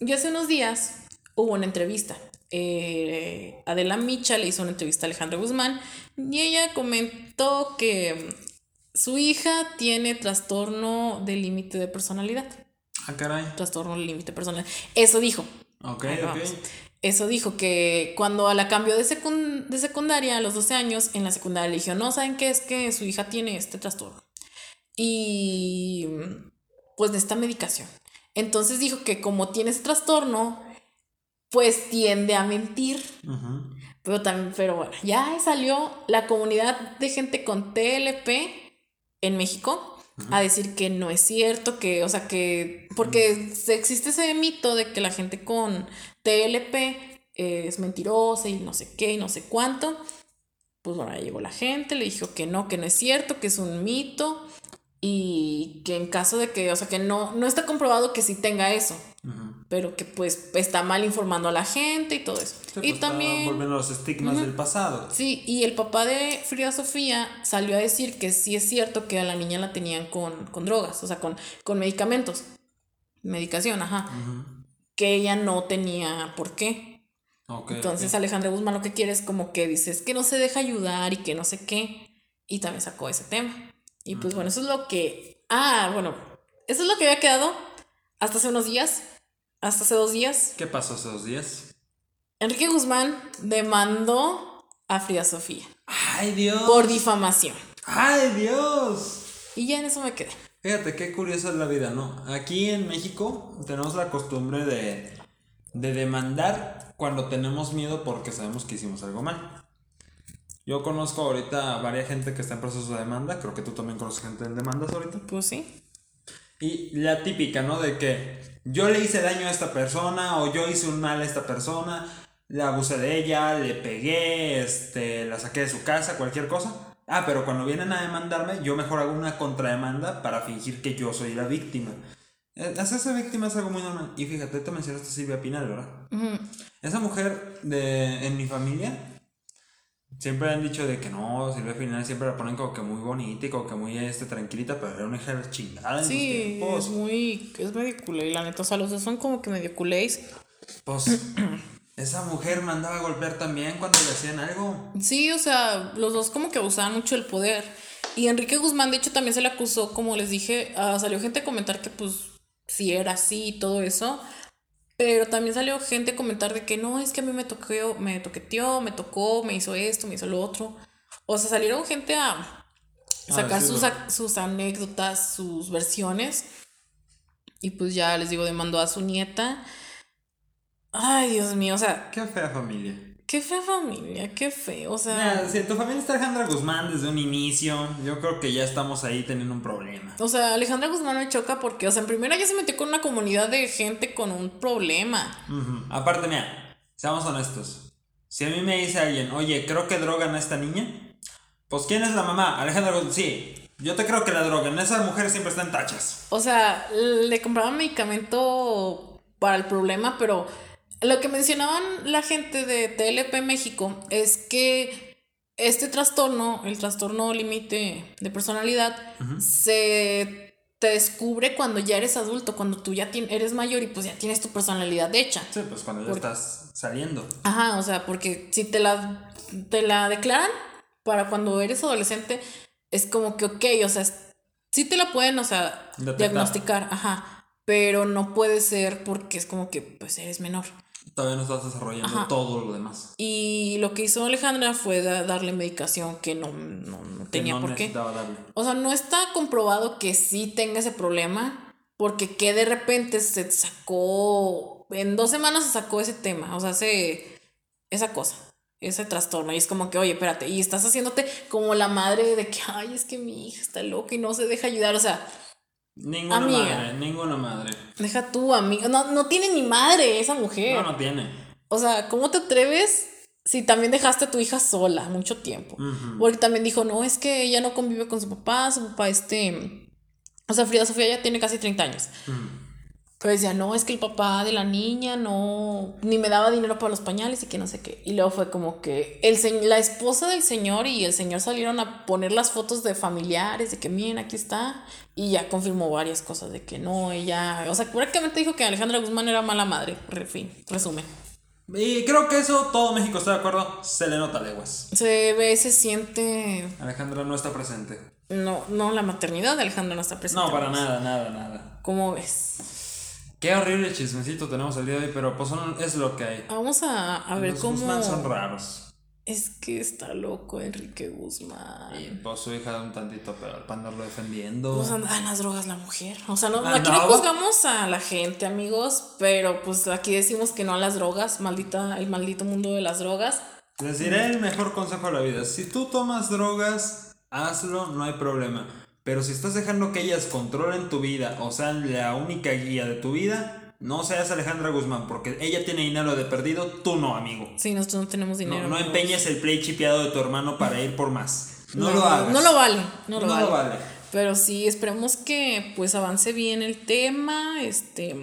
Speaker 2: Y hace unos días hubo una entrevista. eh, Adela Micha le hizo una entrevista a Alejandra Guzmán y ella comentó que su hija tiene trastorno de límite de personalidad.
Speaker 1: Ah, caray.
Speaker 2: Trastorno de límite personal. Eso dijo.
Speaker 1: Ok, ok.
Speaker 2: Eso dijo que cuando a la cambió de, secun- de secundaria a los 12 años, en la secundaria le dijo, no, ¿saben qué? Es que su hija tiene este trastorno. Y pues necesita medicación. Entonces dijo que como tiene ese trastorno, pues tiende a mentir. Pero también, pero bueno, ya salió la comunidad de gente con TLP en México a decir que no es cierto, que, o sea, que, porque existe ese mito de que la gente con TLP es mentirosa y no sé qué y no sé cuánto. Pues bueno, ya llegó la gente, le dijo que no, que no es cierto, que es un mito y que en caso de que, o sea, que no, no está comprobado que sí tenga eso,
Speaker 1: Ujú.
Speaker 2: Pero que pues está mal informando a la gente y todo eso.
Speaker 1: Sí,
Speaker 2: y
Speaker 1: pues,
Speaker 2: también...
Speaker 1: Volviendo a los estigmas del pasado.
Speaker 2: Sí, y el papá de Frida Sofía salió a decir que sí es cierto que a la niña la tenían con, con drogas, o sea, con, con medicamentos. Medicación, ajá.
Speaker 1: Ujú.
Speaker 2: Que ella no tenía por qué.
Speaker 1: Ok,
Speaker 2: Entonces
Speaker 1: ok.
Speaker 2: Alejandra Guzmán lo que quiere es como que dice, es que no se deja ayudar y que no sé qué. Y también sacó ese tema. Y pues bueno, eso es lo que... Ah, bueno, eso es lo que había quedado hasta hace unos días, hasta hace dos días.
Speaker 1: ¿Qué pasó hace dos días?
Speaker 2: Enrique Guzmán demandó a Frida Sofía
Speaker 1: ¡Ay, Dios!
Speaker 2: por difamación.
Speaker 1: ¡Ay, Dios!
Speaker 2: Y ya en eso me quedé.
Speaker 1: Fíjate qué curiosa es la vida, ¿no? Aquí en México tenemos la costumbre de, de demandar cuando tenemos miedo porque sabemos que hicimos algo mal. Yo conozco ahorita a varias gente que está en proceso de demanda, creo que tú también conoces gente en demandas ahorita.
Speaker 2: Pues sí.
Speaker 1: Y la típica, ¿no? De que yo le hice daño a esta persona o yo hice un mal a esta persona, le abusé de ella, le pegué, este, la saqué de su casa, cualquier cosa. Ah, pero cuando vienen a demandarme, yo mejor hago una contrademanda para fingir que yo soy la víctima. Eh, Hacerse víctima es algo muy normal. Y fíjate, te mencionaste a Silvia Pinal, ¿verdad? Esa mujer de, en mi familia siempre han dicho de que no, Silvia Pinal siempre la ponen como que muy bonita y como que muy este, tranquilita, pero era una hija chingada en sus
Speaker 2: Sí,
Speaker 1: tiempos.
Speaker 2: es muy. Es medio culé, la neta. O sea, los dos son como que medio culés.
Speaker 1: Pues esa mujer mandaba a golpear también cuando le hacían algo.
Speaker 2: Sí, o sea, los dos como que abusaban mucho el poder. Y Enrique Guzmán, de hecho, también se le acusó, como les dije, ah, salió gente a comentar que pues sí era así y todo eso. Pero también salió gente a comentar de que no, es que a mí me toqueó, me toqueteó, me tocó, me hizo esto, me hizo lo otro. O sea, salieron gente a sacar
Speaker 1: sí,
Speaker 2: sus, sus anécdotas, sus versiones. Y pues ya les digo, demandó a su nieta. Ay, Dios mío, o sea,
Speaker 1: Qué fea familia.
Speaker 2: Qué fea familia, qué feo, o sea.
Speaker 1: Mira, si en tu familia está Alejandra Guzmán desde un inicio, yo creo que ya estamos ahí teniendo un problema.
Speaker 2: O sea, Alejandra Guzmán me choca porque, o sea, en primera ya se metió con una comunidad de gente con un problema.
Speaker 1: Aparte, mira, seamos honestos. Si a mí me dice alguien, oye, creo que drogan a esta niña, pues ¿quién es la mamá? Alejandra Guzmán. Sí, yo te creo que la drogan. Esa mujer siempre está en tachas.
Speaker 2: O sea, le compraban medicamento para el problema, pero lo que mencionaban la gente de TLP México es que este trastorno, el trastorno límite de personalidad, se te descubre cuando ya eres adulto, cuando tú ya eres mayor y pues ya tienes tu personalidad hecha.
Speaker 1: Sí, pues cuando ya estás saliendo.
Speaker 2: Ajá, o sea, porque si te la, te la declaran para cuando eres adolescente, es como que, ok, o sea, sí te la pueden, o sea,
Speaker 1: Detectar.
Speaker 2: diagnosticar, ajá, pero no puede ser porque es como que, pues, eres menor.
Speaker 1: Todavía no estás desarrollando
Speaker 2: Ajá.
Speaker 1: todo lo demás.
Speaker 2: Y lo que hizo Alejandra fue da- darle medicación que no, no, no
Speaker 1: Que
Speaker 2: tenía
Speaker 1: no
Speaker 2: por qué.
Speaker 1: darle.
Speaker 2: O sea, no está comprobado que sí tenga ese problema, porque que de repente se sacó, en dos semanas se sacó ese tema, o sea, se, esa cosa, ese trastorno. Y es como que, oye, espérate, y estás haciéndote como la madre de que, ay, es que mi hija está loca y no se deja ayudar, o sea,
Speaker 1: Ninguna
Speaker 2: Amiga.
Speaker 1: madre, ninguna madre.
Speaker 2: deja tú, amiga, no, no tiene ni madre esa mujer.
Speaker 1: No, no tiene.
Speaker 2: O sea, ¿cómo te atreves si también dejaste a tu hija sola mucho tiempo? Porque también dijo, no, es que ella no convive con su papá, su papá este... O sea, Frida Sofía ya tiene casi 30 años.
Speaker 1: Ujú.
Speaker 2: Pero decía, no, es que el papá de la niña no, ni me daba dinero para los pañales y que no sé qué. Y luego fue como que el se- la esposa del señor y el señor salieron a poner las fotos de familiares, de que miren, aquí está. Y ya confirmó varias cosas de que no, ella, o sea, prácticamente dijo que Alejandra Guzmán era mala madre, en fin, resumen.
Speaker 1: Y creo que eso todo México está de acuerdo. Se le nota leguas.
Speaker 2: Se ve, se siente,
Speaker 1: Alejandra no está presente.
Speaker 2: no, no, la maternidad de Alejandra no está presente.
Speaker 1: No, para nada, nada, nada.
Speaker 2: ¿Cómo ves?
Speaker 1: Qué horrible chismecito tenemos el día de hoy, pero pues son- es lo que hay.
Speaker 2: Vamos a, a ver
Speaker 1: Los
Speaker 2: cómo...
Speaker 1: Guzmán son raros.
Speaker 2: Es que está loco Enrique Guzmán.
Speaker 1: Y pues su hija un tantito peor para andarlo defendiendo.
Speaker 2: Pues anda en las drogas la mujer. O sea, no,
Speaker 1: Ah,
Speaker 2: aquí no
Speaker 1: no.
Speaker 2: juzgamos a la gente, amigos, pero pues aquí decimos que no a las drogas, maldita, el maldito mundo de las drogas.
Speaker 1: Les diré el mejor consejo de la vida. Si tú tomas drogas, hazlo, no hay problema. Pero si estás dejando que ellas controlen tu vida o sean la única guía de tu vida, no seas Alejandra Guzmán, porque ella tiene dinero de perdido, tú no, amigo.
Speaker 2: Sí, nosotros no tenemos
Speaker 1: No,
Speaker 2: dinero.
Speaker 1: no
Speaker 2: amigos.
Speaker 1: empeñes el play chipeado de tu hermano para ir por más. No, lo hagas.
Speaker 2: No lo vale, no lo
Speaker 1: No
Speaker 2: vale.
Speaker 1: lo vale.
Speaker 2: Pero sí, esperemos que pues avance bien el tema, este...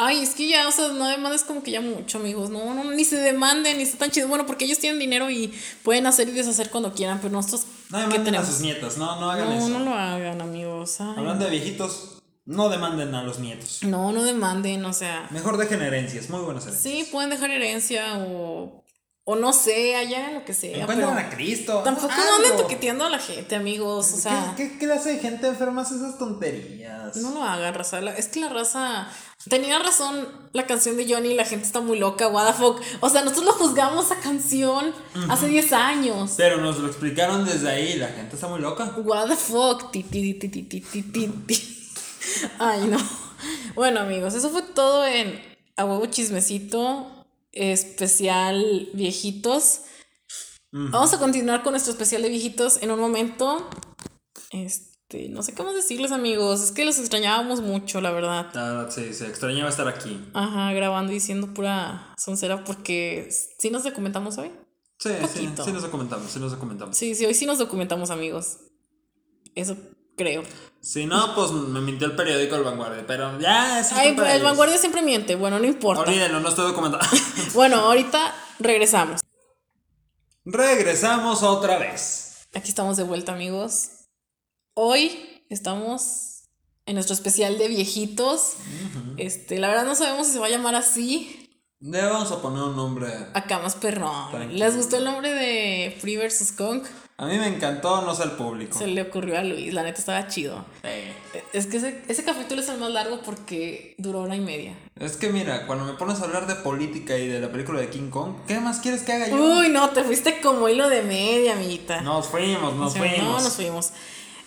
Speaker 2: Ay, es que ya, o sea, no demandes como que ya mucho, amigos. No, no, ni se demanden, ni está tan chido. Bueno, porque ellos tienen dinero y pueden hacer y deshacer cuando quieran, pero nosotros,
Speaker 1: No
Speaker 2: ¿qué
Speaker 1: demanden a sus nietas, no, no hagan
Speaker 2: No,
Speaker 1: eso.
Speaker 2: no lo hagan, amigos. Ay,
Speaker 1: Hablando de viejitos, no demanden a los nietos.
Speaker 2: No, no demanden, o sea.
Speaker 1: Mejor dejen herencias, muy buenas herencias.
Speaker 2: Sí, pueden dejar herencia o, O no sé, allá lo que sea.
Speaker 1: Encuentran
Speaker 2: pero
Speaker 1: a Cristo.
Speaker 2: Tampoco anden toqueteando a la gente, amigos. O sea,
Speaker 1: ¿Qué, qué clase de gente enferma hace esas tonterías?
Speaker 2: no lo hagan, raza. Es que la raza. Tenía razón la canción de Johnny, la gente está muy loca, what the fuck. O sea, nosotros lo juzgamos esa canción hace 10 años.
Speaker 1: Pero nos lo explicaron desde ahí, la gente está muy loca.
Speaker 2: What the fuck. Ti, ti, ti, ti, ti, ti. Ay, no. Bueno, amigos, eso fue todo en A Huevo Chismecito especial viejitos. Vamos a continuar con nuestro especial de viejitos en un momento. Este, no sé cómo decirles, amigos. Es que los extrañábamos mucho, la verdad.
Speaker 1: Verdad, sí, se extrañaba estar aquí.
Speaker 2: Ajá, grabando y diciendo pura soncera porque sí nos documentamos hoy.
Speaker 1: Sí, sí, sí nos documentamos, sí nos documentamos.
Speaker 2: Sí, sí, hoy sí nos documentamos, amigos. Eso creo.
Speaker 1: Si no, pues me mintió el periódico El Vanguardia, pero ya, eso
Speaker 2: Ay, el vanguardia siempre miente. Bueno, no importa.
Speaker 1: No estoy documentado.
Speaker 2: Bueno, ahorita regresamos.
Speaker 1: Regresamos otra vez.
Speaker 2: Aquí estamos de vuelta, amigos. Hoy estamos en nuestro especial de viejitos. Este, la verdad no sabemos si se va a llamar así.
Speaker 1: Le vamos a poner un nombre.
Speaker 2: Acá más perrón.
Speaker 1: Tranquilo.
Speaker 2: ¿Les gustó el nombre de Free vs. Kong?
Speaker 1: A mí me encantó, no sé el público.
Speaker 2: Se le ocurrió a Luis, la neta estaba chido.
Speaker 1: Eh,
Speaker 2: Es que ese, ese capítulo es el más largo porque duró hora y media.
Speaker 1: Es que mira, cuando me pones a hablar de política y de la película de King Kong, ¿qué más quieres que haga yo?
Speaker 2: Uy, no, te fuiste como hilo de media, amiguita.
Speaker 1: Nos fuimos, nos
Speaker 2: Sí,
Speaker 1: fuimos.
Speaker 2: No, nos fuimos.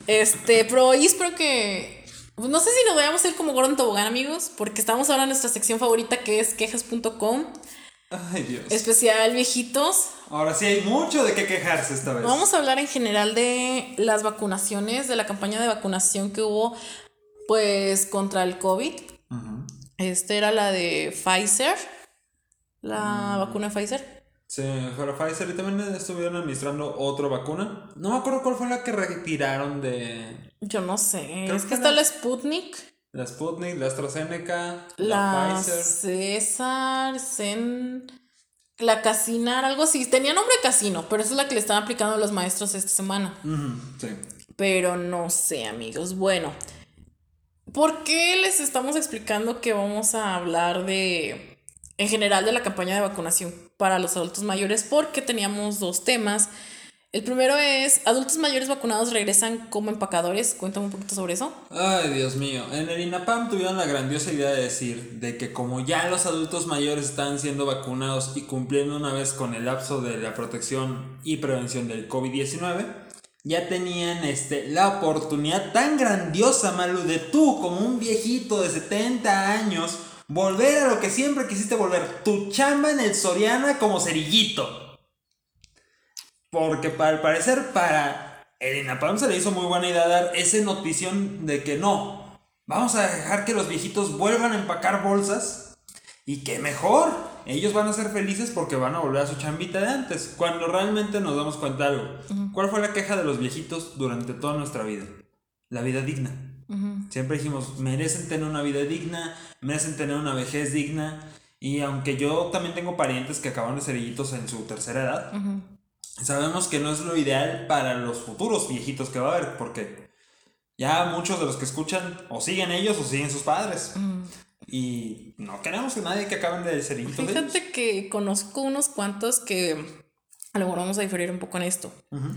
Speaker 2: Este, pero hoy espero que. pues no sé si nos vayamos a ir como Gordon Tobogán, amigos, porque estamos ahora en nuestra sección favorita que es quejas.com,
Speaker 1: Ay, Dios.
Speaker 2: especial viejitos.
Speaker 1: Ahora sí hay mucho de qué quejarse esta vez.
Speaker 2: Vamos a hablar en general de las vacunaciones, de la campaña de vacunación que hubo, pues, contra el COVID.
Speaker 1: Ujú.
Speaker 2: Este era la de Pfizer, la vacuna de Pfizer.
Speaker 1: Sí, para Pfizer y también estuvieron administrando otra vacuna. No me acuerdo cuál fue la que retiraron de
Speaker 2: Yo no sé,
Speaker 1: Creo
Speaker 2: es
Speaker 1: que
Speaker 2: que está la Sputnik,
Speaker 1: la Sputnik, la AstraZeneca, la,
Speaker 2: la
Speaker 1: Pfizer.
Speaker 2: César, Zen, la Casinar, algo así. Tenía nombre de casino, pero esa es la que le están aplicando a los maestros esta semana.
Speaker 1: Sí.
Speaker 2: Pero no sé, amigos. Bueno, ¿por qué les estamos explicando que vamos a hablar de, en general, de la campaña de vacunación para los adultos mayores? Porque teníamos dos temas. El primero es, adultos mayores vacunados regresan como empacadores. Cuéntame un poquito sobre eso.
Speaker 1: Ay, Dios mío. En el INAPAM tuvieron la grandiosa idea de decir de que como ya los adultos mayores están siendo vacunados y cumpliendo una vez con el lapso de la protección y prevención del COVID-19, ya tenían este, la oportunidad tan grandiosa, Malu, de tú como un viejito de 70 años volver a lo que siempre quisiste volver, tu chamba en el Soriana como cerillito. Porque para, al parecer para el INAPAM se le hizo muy buena idea dar esa notición de que no, vamos a dejar que los viejitos vuelvan a empacar bolsas y que mejor, ellos van a ser felices porque van a volver a su chambita de antes, cuando realmente nos damos cuenta de algo. ¿Cuál fue la queja de los viejitos durante toda nuestra vida? La vida digna. Siempre dijimos, merecen tener una vida digna, merecen tener una vejez digna. Y aunque yo también tengo parientes que acaban de cerillitos en su tercera edad, sabemos que no es lo ideal para los futuros viejitos que va a haber, porque ya muchos de los que escuchan o siguen ellos o siguen sus padres. Y no queremos que nadie que acaben de de ellos.
Speaker 2: Fíjate que conozco unos cuantos que a lo mejor vamos a diferir un poco en esto.
Speaker 1: Ujú.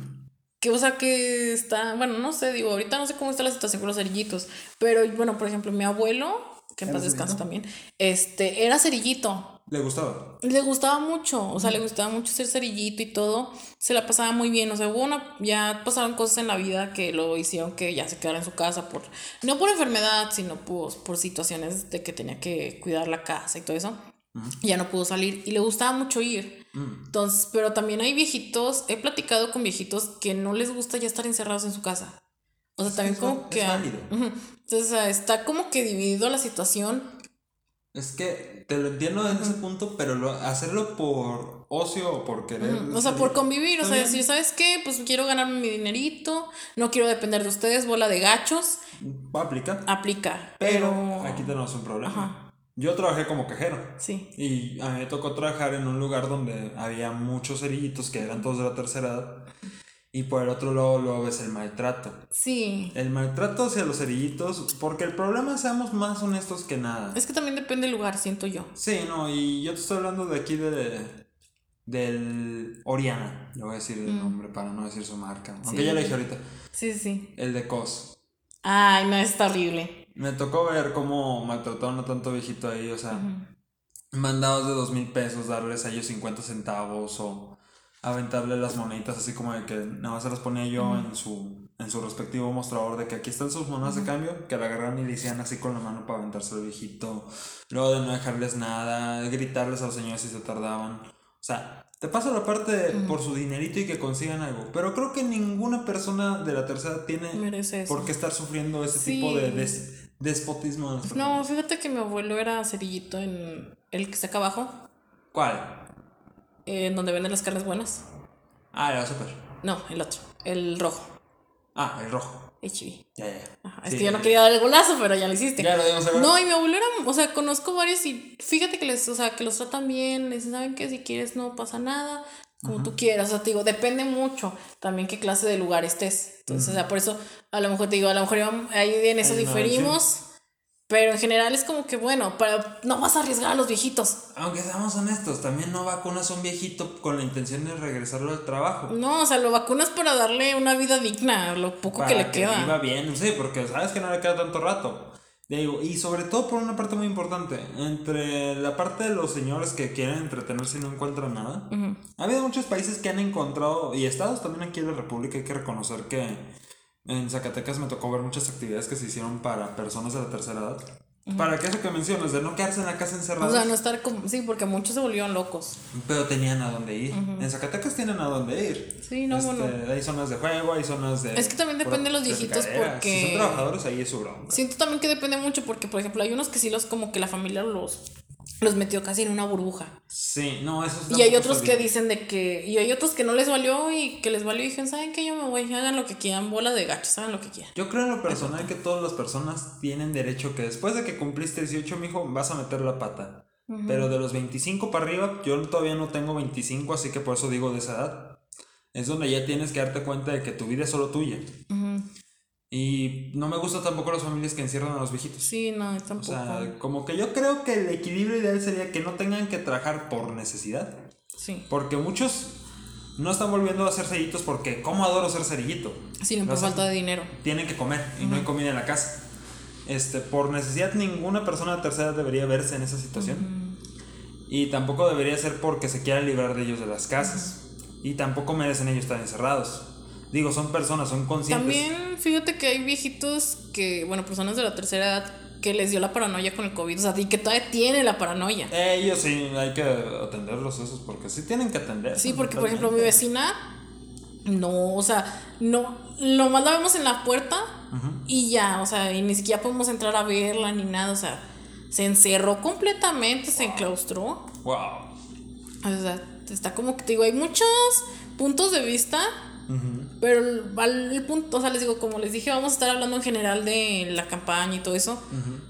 Speaker 2: Que, o sea, que está, bueno, no sé, digo, ahorita no sé cómo está la situación con los cerillitos, pero bueno, por ejemplo, mi abuelo, que en
Speaker 1: ¿Era
Speaker 2: paz
Speaker 1: cerillito?
Speaker 2: también, este, era cerillito.
Speaker 1: Le gustaba.
Speaker 2: Le gustaba mucho, o sea, le gustaba mucho ser cerillito y todo, se la pasaba muy bien, o sea, hubo una, ya pasaron cosas en la vida que lo hicieron que ya se quedara en su casa por, no por enfermedad, sino por, por situaciones de que tenía que cuidar la casa y todo eso, ya no pudo salir, y le gustaba mucho ir.
Speaker 1: Mm.
Speaker 2: Entonces, pero también hay viejitos, he platicado con viejitos que no les gusta ya estar encerrados en su casa. O sea, también como que...
Speaker 1: válido.
Speaker 2: Entonces, está como que dividido la situación.
Speaker 1: Es que te lo entiendo en ese punto, pero lo- hacerlo por ocio o por querer.
Speaker 2: O sea, por convivir, o sea, decir, ¿sabes qué? Pues quiero ganarme mi dinerito, no quiero depender de ustedes, bola de gachos,
Speaker 1: Va a aplicar.
Speaker 2: aplica.
Speaker 1: Pero
Speaker 2: Pero...
Speaker 1: aquí tenemos un problema.
Speaker 2: Ajá.
Speaker 1: Yo trabajé como cajero.
Speaker 2: Sí.
Speaker 1: Y a mí me tocó trabajar en un lugar donde había muchos cerillitos que eran todos de la tercera edad. Y por el otro lado, luego ves el maltrato.
Speaker 2: Sí.
Speaker 1: El maltrato hacia los cerillitos, porque el problema, seamos más honestos que nada.
Speaker 2: Es que también depende del lugar, siento yo.
Speaker 1: Sí, no, y yo te estoy hablando de aquí de, del Oriana, le voy a decir el nombre para no decir su marca, aunque ya le dije ahorita,
Speaker 2: Sí, sí.
Speaker 1: el de COS.
Speaker 2: Ay, no, está horrible.
Speaker 1: Me tocó ver cómo maltrataron a tanto viejito ahí, o sea, mandados de dos mil pesos, darles a ellos 50 centavos o aventarle las moneditas así como de que nada más se las ponía yo en su en su respectivo mostrador de que aquí están sus monedas de cambio, que la agarraron y le hacían así con la mano para aventarse al viejito, luego de no dejarles nada, gritarles a los señores si se tardaban. O sea, te pasa la parte por su dinerito y que consigan algo, pero creo que ninguna persona de la tercera tiene por qué estar sufriendo ese
Speaker 2: Sí.
Speaker 1: tipo de des- despotismo. de
Speaker 2: No, fíjate que mi abuelo era cerillito en el que está acá abajo,
Speaker 1: ¿Cuál?
Speaker 2: Eh, en donde venden las carnes buenas.
Speaker 1: Ah, era súper.
Speaker 2: No, el otro, el rojo,
Speaker 1: Ah, el rojo.
Speaker 2: HB.
Speaker 1: Ya, ya.
Speaker 2: Ajá, es
Speaker 1: Sí,
Speaker 2: que yo no quería dar el golazo, pero ya lo hiciste.
Speaker 1: Ya lo dimos a ver.
Speaker 2: No, y mi abuelo era, o sea, conozco varios y fíjate que les, o sea, que los tratan bien, les dicen, ¿saben qué? Si quieres no pasa nada, como tú quieras, o sea, te digo, depende mucho también qué clase de lugar estés. Entonces, o sea, por eso, a lo mejor te digo, a lo mejor ahí en eso diferimos, pero en general es como que, bueno, para, no vas a arriesgar a los viejitos.
Speaker 1: Aunque seamos honestos, también no vacunas a un viejito con la intención de regresarlo al trabajo.
Speaker 2: No, o sea, lo vacunas para darle una vida digna, lo poco que le queda.
Speaker 1: viva bien, sí, porque sabes que no le queda tanto rato. Digo, y sobre todo por una parte muy importante, entre la parte de los señores que quieren entretenerse y no encuentran nada, ha habido muchos países que han encontrado, y estados también aquí en la República, hay que reconocer que en Zacatecas me tocó ver muchas actividades que se hicieron para personas de la tercera edad. Para que eso que mencionas, de no quedarse en la casa
Speaker 2: O
Speaker 1: encerrados.
Speaker 2: sea, no estar como, sí, porque muchos se volvieron locos.
Speaker 1: Pero tenían a dónde ir. En Zacatecas tienen a dónde ir.
Speaker 2: Sí, no,
Speaker 1: Este,
Speaker 2: bueno.
Speaker 1: Hay zonas de juego, hay zonas de.
Speaker 2: Es que también depende de los viejitos porque-
Speaker 1: Si son trabajadores, ahí es su bronca.
Speaker 2: Siento también que depende mucho porque, por ejemplo, hay unos que sí los, como que la familia los, los metió casi en una burbuja.
Speaker 1: Sí, no, eso
Speaker 2: Y hay otros que dicen de que, y hay otros que no les valió y que les valió y dijeron, ¿saben qué? Yo me voy, hagan lo que quieran, bola de gachos, hagan lo que quieran.
Speaker 1: Yo creo en lo personal que todas las personas tienen derecho que después de que cumpliste 18, mijo, vas a meter la pata. Pero de los 25 para arriba, yo todavía no tengo 25, así que por eso digo de esa edad. Es donde ya tienes que darte cuenta de que tu vida es solo tuya. Y no me gusta tampoco las familias que encierran a los viejitos.
Speaker 2: Sí, no,
Speaker 1: O
Speaker 2: tampoco.
Speaker 1: sea, como que yo creo que el equilibrio ideal sería que no tengan que trabajar por necesidad.
Speaker 2: sí.
Speaker 1: Porque muchos no están volviendo a hacer cerillitos porque, ¿cómo adoro ser cerillito?
Speaker 2: Sí, no por falta de dinero.
Speaker 1: Tienen que comer y no hay comida en la casa. Este, por necesidad, ninguna persona de tercera debería verse en esa situación. Y tampoco debería ser porque se quieran librar de ellos de las casas. Y tampoco merecen ellos estar encerrados. Digo, son personas, son conscientes.
Speaker 2: También, fíjate que hay viejitos que, bueno, personas de la tercera edad que les dio la paranoia con el COVID, o sea, y que todavía tiene la paranoia.
Speaker 1: Ellos sí, hay que atenderlos esos porque sí tienen que atender.
Speaker 2: Sí, porque por ejemplo mi vecina, no, o sea, no, lo más la vemos en la puerta y ya, o sea, y ni siquiera podemos entrar a verla ni nada, o sea, se encerró completamente, se enclaustró.
Speaker 1: Wow.
Speaker 2: O sea, está como que te digo, hay muchos puntos de vista, pero al- el punto, o sea, les digo, como les dije, vamos a estar hablando en general de la campaña y todo eso,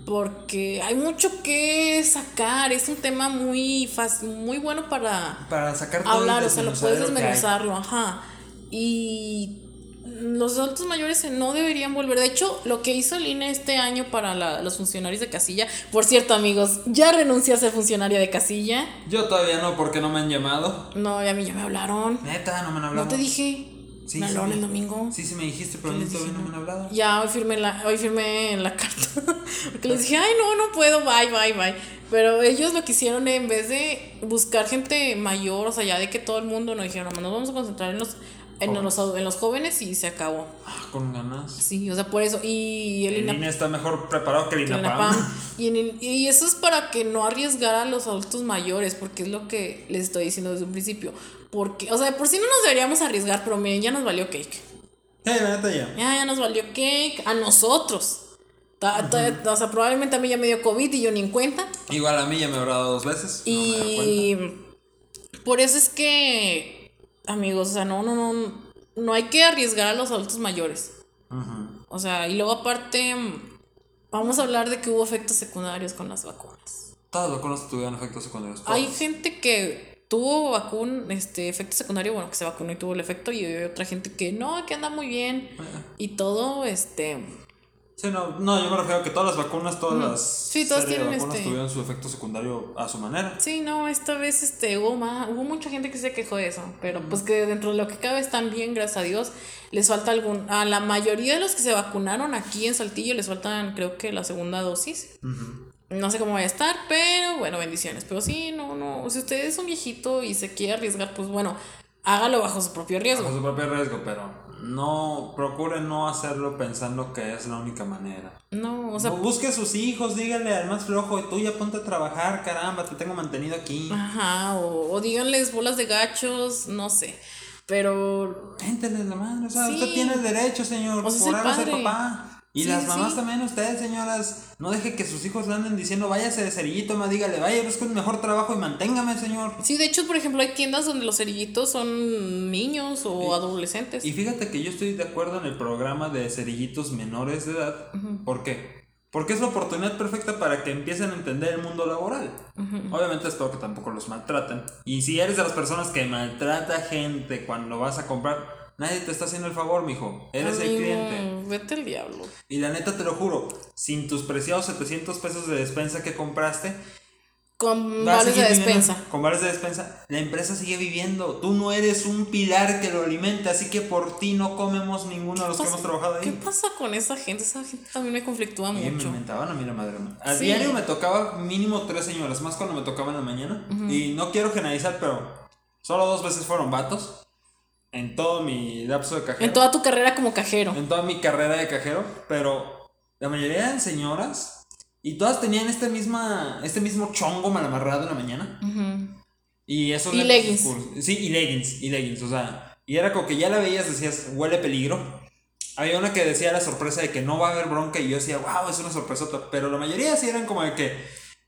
Speaker 2: porque hay mucho que sacar, es un tema muy, fácil, muy bueno para
Speaker 1: Para sacar todo
Speaker 2: hablar, o sea, lo puedes desmenuzarlo, ajá. Y los adultos mayores no deberían volver. De hecho, lo que hizo el INE este año para la- los funcionarios de casilla, por cierto, amigos, ya renuncié a ser funcionaria de casilla.
Speaker 1: Yo todavía no, porque no me han llamado.
Speaker 2: No, a mí ya me hablaron.
Speaker 1: Neta, no me han hablado.
Speaker 2: No te dije.
Speaker 1: Sí, sí
Speaker 2: el domingo.
Speaker 1: Sí, sí me dijiste, pero todavía no me han hablado.
Speaker 2: Ya hoy firmé la, hoy firmé la carta. Porque les dije, ay, no, no puedo, bye, bye, bye. Pero ellos lo que hicieron en vez de buscar gente mayor, o sea, ya de que todo el mundo nos dijeron, "No, nos vamos a concentrar en los, en los, en los jóvenes y se acabó.
Speaker 1: Ah, con ganas.
Speaker 2: Sí, o sea, por eso. Y el
Speaker 1: El
Speaker 2: INAP
Speaker 1: INE está mejor preparado que el
Speaker 2: que el
Speaker 1: INAPAM.
Speaker 2: INAPAM. Y, en el- y eso es para que no arriesgar a los adultos mayores, porque es lo que les estoy diciendo desde un principio. Porque, o sea, de por sí no nos deberíamos arriesgar, pero miren, ya nos valió cake.
Speaker 1: Eh, la neta ya.
Speaker 2: Ya, ya nos valió cake a nosotros. Ta- ta- O sea, probablemente a mí ya me dio COVID y yo ni en cuenta.
Speaker 1: Igual a mí ya me habrá dado dos veces. no.
Speaker 2: Y por eso es que, amigos, o sea, no, no, no, no hay que arriesgar a los adultos mayores. O sea, y luego aparte, vamos a hablar de que hubo efectos secundarios con las vacunas.
Speaker 1: Todas las vacunas tuvieron efectos secundarios.
Speaker 2: Hay gente que tuvo vacun, este efecto secundario, bueno, que se vacunó y tuvo el efecto, y hay otra gente que no, que anda muy bien. Y todo, este,
Speaker 1: Sí, no, no, yo me refiero a que todas las vacunas, todas las
Speaker 2: Sí, todas tienen
Speaker 1: vacunas
Speaker 2: este-
Speaker 1: tuvieron su efecto secundario a su manera.
Speaker 2: Sí, no, esta vez este, hubo, ma- hubo mucha gente que se quejó de eso, pero pues que dentro de lo que cabe están bien, gracias a Dios. Les falta algún, a la mayoría de los que se vacunaron aquí en Saltillo les faltan creo que la segunda dosis. No sé cómo vaya a estar, pero bueno, bendiciones. Pero sí, no, no, si usted es un viejito y se quiere arriesgar, pues bueno, hágalo bajo su propio riesgo.
Speaker 1: Bajo su propio riesgo, pero no, procure no hacerlo pensando que es la única manera.
Speaker 2: No, o sea,
Speaker 1: Busque a sus hijos, dígale al más flojo, tú ya ponte a trabajar, caramba, te tengo mantenido aquí.
Speaker 2: ajá, o, o díganles bolas de gachos, no sé. Pero
Speaker 1: Méntele la madre, o sea,
Speaker 2: Sí.
Speaker 1: usted tiene el derecho, señor,
Speaker 2: O sea,
Speaker 1: por algo ser papá. Y
Speaker 2: Sí,
Speaker 1: las mamás
Speaker 2: sí.
Speaker 1: también, ustedes, señoras, no deje que sus hijos le anden diciendo, váyase de cerillito, más dígale, vaya, busque un mejor trabajo y manténgame, señor.
Speaker 2: Sí, de hecho, por ejemplo, hay tiendas donde los cerillitos son niños o adolescentes.
Speaker 1: Y fíjate que yo estoy de acuerdo en el programa de cerillitos menores de edad. ¿Por qué? Porque es la oportunidad perfecta para que empiecen a entender el mundo laboral. Obviamente espero que tampoco los maltraten. Y si eres de las personas que maltrata gente cuando vas a comprar, nadie te está haciendo el favor, mijo. Eres el cliente.
Speaker 2: Vete al diablo.
Speaker 1: Y la neta te lo juro, sin tus preciados 700 pesos de despensa que compraste,
Speaker 2: Con vales de despensa.
Speaker 1: Con vales de despensa, la empresa sigue viviendo. Tú no eres un pilar que lo alimenta, así que por ti no comemos ninguno de los que hemos trabajado
Speaker 2: ¿Qué
Speaker 1: ahí.
Speaker 2: pasa con esa gente? Esa gente también me conflictúa
Speaker 1: Oye, me
Speaker 2: mucho.
Speaker 1: mentaban a mí la madre. A
Speaker 2: Sí.
Speaker 1: diario me tocaba mínimo tres señoras, más cuando me tocaba en la mañana. Y no quiero generalizar, pero solo dos veces fueron vatos. En todo mi lapso de cajero.
Speaker 2: En toda tu carrera como cajero.
Speaker 1: en toda mi carrera de cajero, pero la mayoría eran señoras y todas tenían este misma este mismo chongo mal amarrado en la mañana. Y eso
Speaker 2: Y leggings.
Speaker 1: Sí, y leggings, y leggings, o sea, y era como que ya la veías decías, huele peligro. Había una que decía la sorpresa de que no va a haber bronca y yo decía, wow, es una sorpresota, pero la mayoría sí eran como de que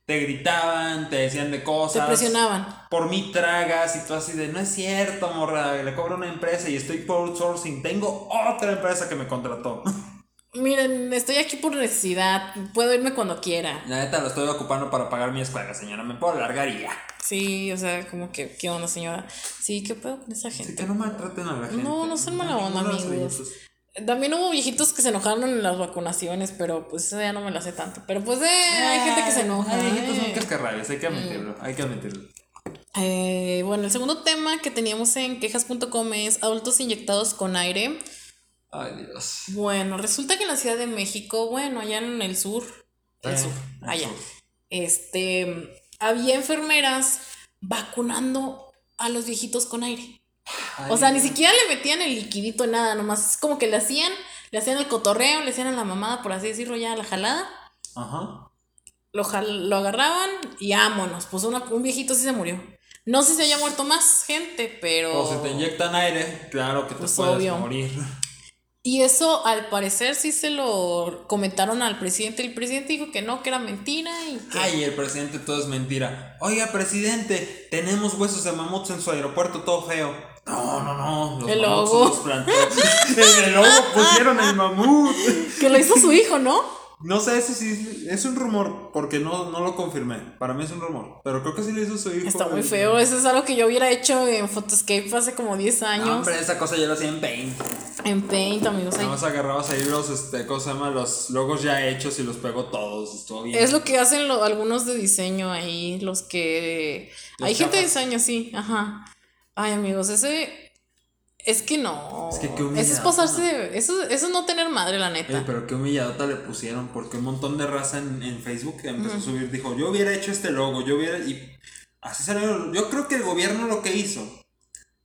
Speaker 1: te gritaban, te decían de
Speaker 2: Te
Speaker 1: cosas.
Speaker 2: presionaban.
Speaker 1: Por mí tragas y tú así de, no es cierto, morra, le cobro una empresa y estoy por outsourcing, tengo otra empresa que me contrató.
Speaker 2: Miren, estoy aquí por necesidad. Puedo irme cuando quiera.
Speaker 1: La neta lo estoy ocupando para pagar mi escuela, señora, me puedo largar y ya.
Speaker 2: Sí, o sea, como que, ¿qué onda, señora? Sí, ¿qué pedo con esa gente?
Speaker 1: que no maltraten a la gente.
Speaker 2: No, no son mala onda, amigos. También hubo viejitos que se enojaron en las vacunaciones, pero pues eso ya no me lo hace tanto. Pero pues eh, hay gente que se enoja.
Speaker 1: Ay, viejitos son
Speaker 2: eh.
Speaker 1: cascarrabias, hay que admitirlo, hay que admitirlo.
Speaker 2: Eh, bueno, el segundo tema que teníamos en quejas.com es adultos inyectados con aire.
Speaker 1: Ay, Dios.
Speaker 2: Bueno, resulta que en la Ciudad de México, bueno, allá en el sur, el
Speaker 1: Eh,
Speaker 2: sur,
Speaker 1: el
Speaker 2: allá,
Speaker 1: sur.
Speaker 2: este, había enfermeras vacunando a los viejitos con aire.
Speaker 1: Ay,
Speaker 2: O sea, ni siquiera le metían el liquidito, nada, nomás es como que le hacían, le hacían el cotorreo, le hacían a la mamada, por así decirlo, ya la jalada,
Speaker 1: Ajá.
Speaker 2: lo, jal- lo agarraban y vámonos. Pues una- un viejito sí se murió. No sé si haya muerto más gente, pero...
Speaker 1: O si te inyectan aire, claro que te
Speaker 2: Pues
Speaker 1: puedes
Speaker 2: obvio.
Speaker 1: morir.
Speaker 2: Y eso al parecer sí se lo comentaron al presidente. El presidente dijo que no, que era mentira y que...
Speaker 1: Ay, el presidente todo es mentira. Oiga, presidente, tenemos huesos de mamuts en su aeropuerto, todo feo. No, no, no. Los
Speaker 2: El
Speaker 1: en el logo pusieron el mamut.
Speaker 2: Que lo hizo su hijo, ¿no?
Speaker 1: No sé si sí, es un rumor, porque no, no lo confirmé. Para mí es un rumor. Pero creo que sí lo hizo su hijo.
Speaker 2: Está muy feo. Eso es algo que yo hubiera hecho en Photoscape hace como 10 años.
Speaker 1: No, hombre, esa cosa ya lo hacía en Paint.
Speaker 2: En Paint, amigos.
Speaker 1: Nada más agarrabas ahí los, este, ¿cómo se llama? Los logos ya hechos y los pegó todos. Estuvo bien.
Speaker 2: Es lo que hacen lo- algunos de diseño ahí, los que...
Speaker 1: Los
Speaker 2: Hay gente de diseño, sí, ajá. Ay, amigos, ese... Es que no.
Speaker 1: Es que qué
Speaker 2: Ese es
Speaker 1: humillado.
Speaker 2: pasarse de... Eso, eso es no tener madre, la neta.
Speaker 1: Oye, pero qué humilladota le pusieron, porque un montón de raza en, en Facebook que empezó a subir, dijo, yo hubiera hecho este logo, yo hubiera... Y así salió. Yo creo que el gobierno lo que hizo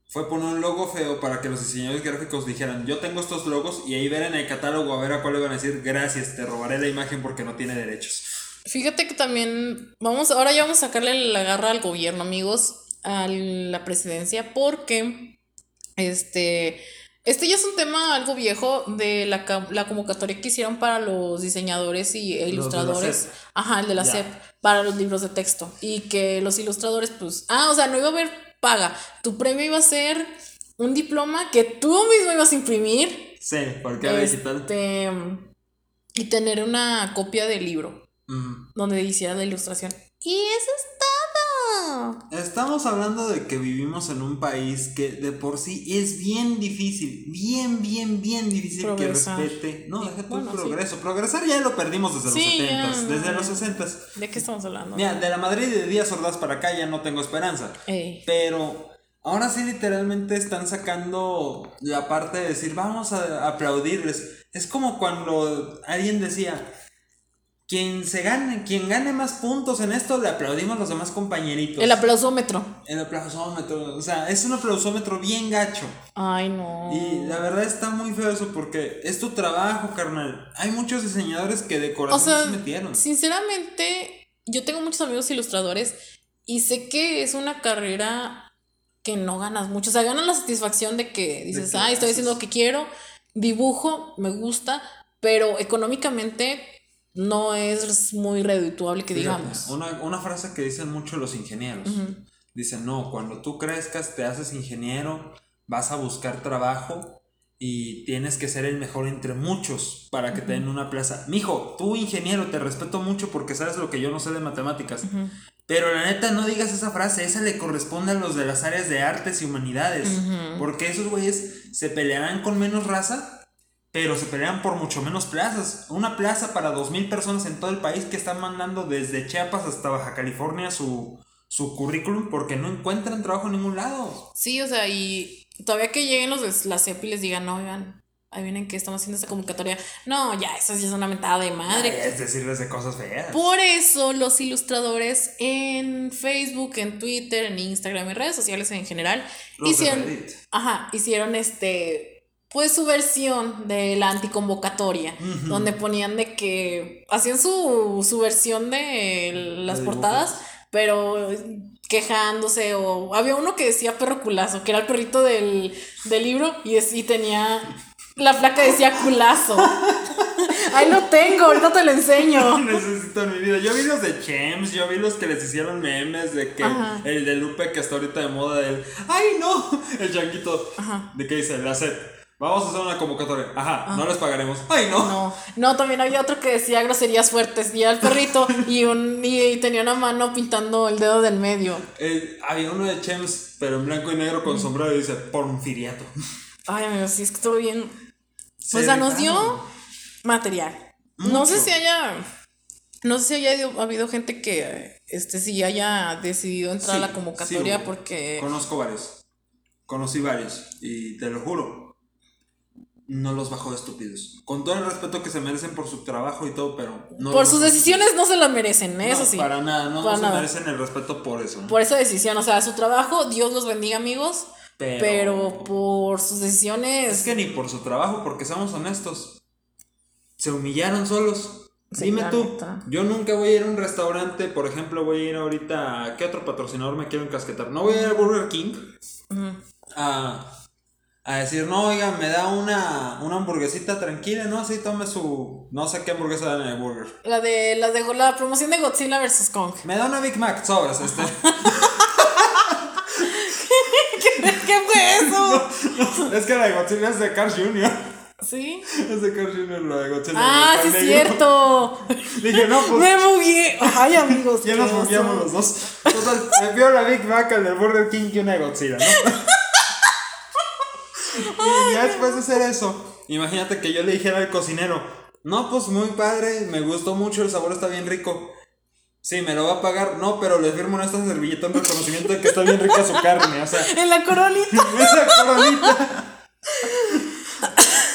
Speaker 1: fue poner un logo feo para que los diseñadores gráficos dijeran, yo tengo estos logos y ahí ver en el catálogo a ver a cuál le van a decir, gracias, te robaré la imagen porque no tiene derechos.
Speaker 2: Fíjate que también vamos, ahora ya vamos a sacarle la garra al gobierno, amigos, a la presidencia, porque este, este ya es un tema algo viejo de la, la convocatoria que hicieron para los diseñadores y e ilustradores.
Speaker 1: SEP.
Speaker 2: Ajá, el de la
Speaker 1: Ya.
Speaker 2: SEP, para los libros de texto. Y que los ilustradores, pues, ah, o sea, no iba a haber paga. Tu premio iba a ser un diploma que tú mismo ibas a imprimir.
Speaker 1: Sí, porque digital.
Speaker 2: Este, y tener una copia del libro donde hiciera la ilustración. Y eso es
Speaker 1: Estamos hablando de que vivimos en un país que de por sí es bien difícil, bien, bien, bien difícil
Speaker 2: Progresar.
Speaker 1: que respete. No, deja tu
Speaker 2: Bueno, sí.
Speaker 1: progreso. Progresar ya lo perdimos desde
Speaker 2: Sí,
Speaker 1: los
Speaker 2: ya,
Speaker 1: 70
Speaker 2: no,
Speaker 1: desde los 60
Speaker 2: ¿De qué estamos hablando?
Speaker 1: Mira, de la Madrid de Díaz Ordaz para acá ya no tengo esperanza.
Speaker 2: Ey.
Speaker 1: Pero ahora sí literalmente están sacando la parte de decir, vamos a aplaudirles. Es como cuando alguien decía, quien se gane, quien gane más puntos en esto, le aplaudimos a los demás compañeritos.
Speaker 2: El aplausómetro.
Speaker 1: El aplausómetro, o sea, es un aplausómetro bien gacho.
Speaker 2: Ay, no.
Speaker 1: Y la verdad está muy feo eso porque es tu trabajo, carnal. Hay muchos diseñadores que de corazón
Speaker 2: O sea,
Speaker 1: se metieron.
Speaker 2: sinceramente, yo tengo muchos amigos ilustradores y sé que es una carrera que no ganas mucho. O sea, ganas la satisfacción de que dices,
Speaker 1: que
Speaker 2: ay, estoy
Speaker 1: haces".
Speaker 2: haciendo lo que quiero, dibujo, me gusta, pero económicamente no es muy redituable que
Speaker 1: Fíjate,
Speaker 2: digamos.
Speaker 1: Una, una frase que dicen mucho los ingenieros. Dicen, no, cuando tú crezcas, te haces ingeniero, vas a buscar trabajo y tienes que ser el mejor entre muchos para que te den una plaza. Mijo, tú ingeniero, te respeto mucho porque sabes lo que yo no sé de matemáticas. Pero la neta, no digas esa frase, esa le corresponde a los de las áreas de artes y humanidades. Porque esos güeyes se pelearán con menos raza, pero se pelean por mucho menos plazas. Una plaza para dos mil personas en todo el país que están mandando desde Chiapas hasta Baja California su, su currículum porque no encuentran trabajo en ningún lado.
Speaker 2: Sí, o sea, y todavía que lleguen los de la CEP y les digan, no, oigan, ahí vienen que estamos haciendo esta convocatoria. No, ya, eso ya es una mentada de madre.
Speaker 1: Es decirles de cosas feas.
Speaker 2: Por eso los ilustradores en Facebook, en Twitter, en Instagram y redes sociales en general
Speaker 1: Los
Speaker 2: hicieron, ajá, hicieron este pues su versión de la anticonvocatoria, donde ponían de que hacían su, su versión de las portadas, pero quejándose o había uno que decía perro culazo, que era el perrito del, del libro y, es, y tenía la placa decía culazo. Ahí lo tengo, ahorita te lo enseño.
Speaker 1: Necesito en mi vida. Yo vi los de Chems, yo vi los que les hicieron memes de que
Speaker 2: Ajá.
Speaker 1: el de Lupe que está ahorita de moda del ¡Ay no! El changuito
Speaker 2: Ajá.
Speaker 1: de que dice la SEP. Vamos a hacer una convocatoria. Ajá, no les pagaremos. ¡Ay no!
Speaker 2: No, no, también había otro que decía groserías fuertes y el perrito y, un, y tenía una mano pintando el dedo del medio.
Speaker 1: Eh, había uno de Chems, pero en blanco y negro con sombrero y dice pornfiriato.
Speaker 2: Ay, amigos, sí, es que estuvo bien. O sea, nos dio material. No sé si haya. No sé si haya ido- habido gente que este sí haya decidido entrar a la convocatoria
Speaker 1: sí,
Speaker 2: porque.
Speaker 1: Conozco varios. Conocí varios. Y te lo juro. No los bajo de estúpidos. Con todo el respeto que se merecen por su trabajo y todo, pero no
Speaker 2: por sus decisiones no se lo merecen, eso
Speaker 1: No,
Speaker 2: sí.
Speaker 1: Para nada, no,
Speaker 2: Para
Speaker 1: no
Speaker 2: nada.
Speaker 1: se merecen el respeto por eso.
Speaker 2: Por esa decisión, o sea, su trabajo, Dios los bendiga, amigos.
Speaker 1: Pero-
Speaker 2: Pero, por sus decisiones.
Speaker 1: Es que ni por su trabajo, porque seamos honestos. Se humillaron solos.
Speaker 2: Sí,
Speaker 1: Dime
Speaker 2: la
Speaker 1: tú,
Speaker 2: neta.
Speaker 1: yo nunca voy a ir a un restaurante, por ejemplo, voy a ir ahorita. ¿a ¿Qué otro patrocinador me quiero encasquetar? No voy a ir a Burger King a, a decir, no, oiga, me da una, una hamburguesita tranquila, ¿no? Así tome su. No sé qué hamburguesa dan en el burger.
Speaker 2: La de, la de la promoción de Godzilla vs. Kong.
Speaker 1: Me da una Big Mac, sobres, este.
Speaker 2: ¿Qué fue eso?
Speaker 1: es que la de Godzilla es de Cars Jr.
Speaker 2: ¿Sí?
Speaker 1: Es de Cars Jr. la de Godzilla.
Speaker 2: Ah, sí es cierto.
Speaker 1: Dije, no, pues.
Speaker 2: Me bugué. Ay, amigos.
Speaker 1: Ya
Speaker 2: qué
Speaker 1: nos movíamos los dos. Total, me vio la Big Mac, el del Burger King y una de Godzilla, ¿no? y ya después de hacer eso, imagínate que yo le dijera al cocinero, no, pues muy padre, me gustó mucho, el sabor está bien rico. Sí, me lo va a pagar, no, pero le firmo en esta servilleta un reconocimiento de que está bien rica su carne, o sea,
Speaker 2: En la coronita.
Speaker 1: esa coronita.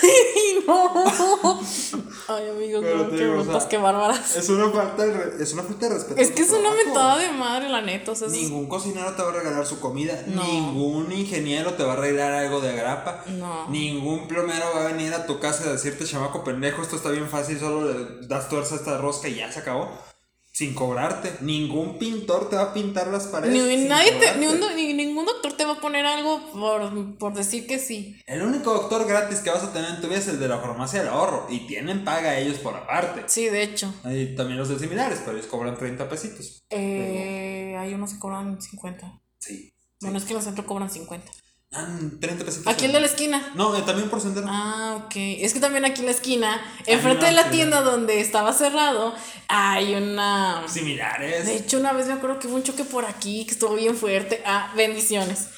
Speaker 2: Ay, no. Ay, amigos,
Speaker 1: Pero te
Speaker 2: qué
Speaker 1: digo, o sea,
Speaker 2: qué bárbaras.
Speaker 1: Es una falta de, es una falta de respeto.
Speaker 2: Es que es una mentada de madre, la neta. O sea, es-
Speaker 1: Ningún cocinero te va a regalar su comida.
Speaker 2: No.
Speaker 1: Ningún ingeniero te va a arreglar algo de grapa.
Speaker 2: No.
Speaker 1: Ningún plomero va a venir a tu casa a decirte, chamaco pendejo, esto está bien fácil, solo le das tuerza a esta rosca y ya se acabó. Sin cobrarte. Ningún pintor te va a pintar las paredes.
Speaker 2: ni, nadie te- ni, un ni ningún doctor te va a poner algo por, por decir que sí.
Speaker 1: El único doctor gratis que vas a tener en tu vida es el de la farmacia del ahorro. Y tienen paga ellos por aparte.
Speaker 2: Sí, de hecho.
Speaker 1: Hay también los de similares, pero ellos cobran 30 pesitos.
Speaker 2: Eh, hay unos que cobran 50.
Speaker 1: Sí.
Speaker 2: Bueno, es que en el centro cobran 50.
Speaker 1: Ah, 30 pesitos.
Speaker 2: Aquí de la esquina.
Speaker 1: No, eh, también por sendero.
Speaker 2: Ah, ok. Es que también aquí en la esquina, enfrente
Speaker 1: no,
Speaker 2: de la tienda donde estaba cerrado, hay una.
Speaker 1: Similares.
Speaker 2: De hecho, una vez me acuerdo que hubo un choque por aquí que estuvo bien fuerte. Ah, bendiciones.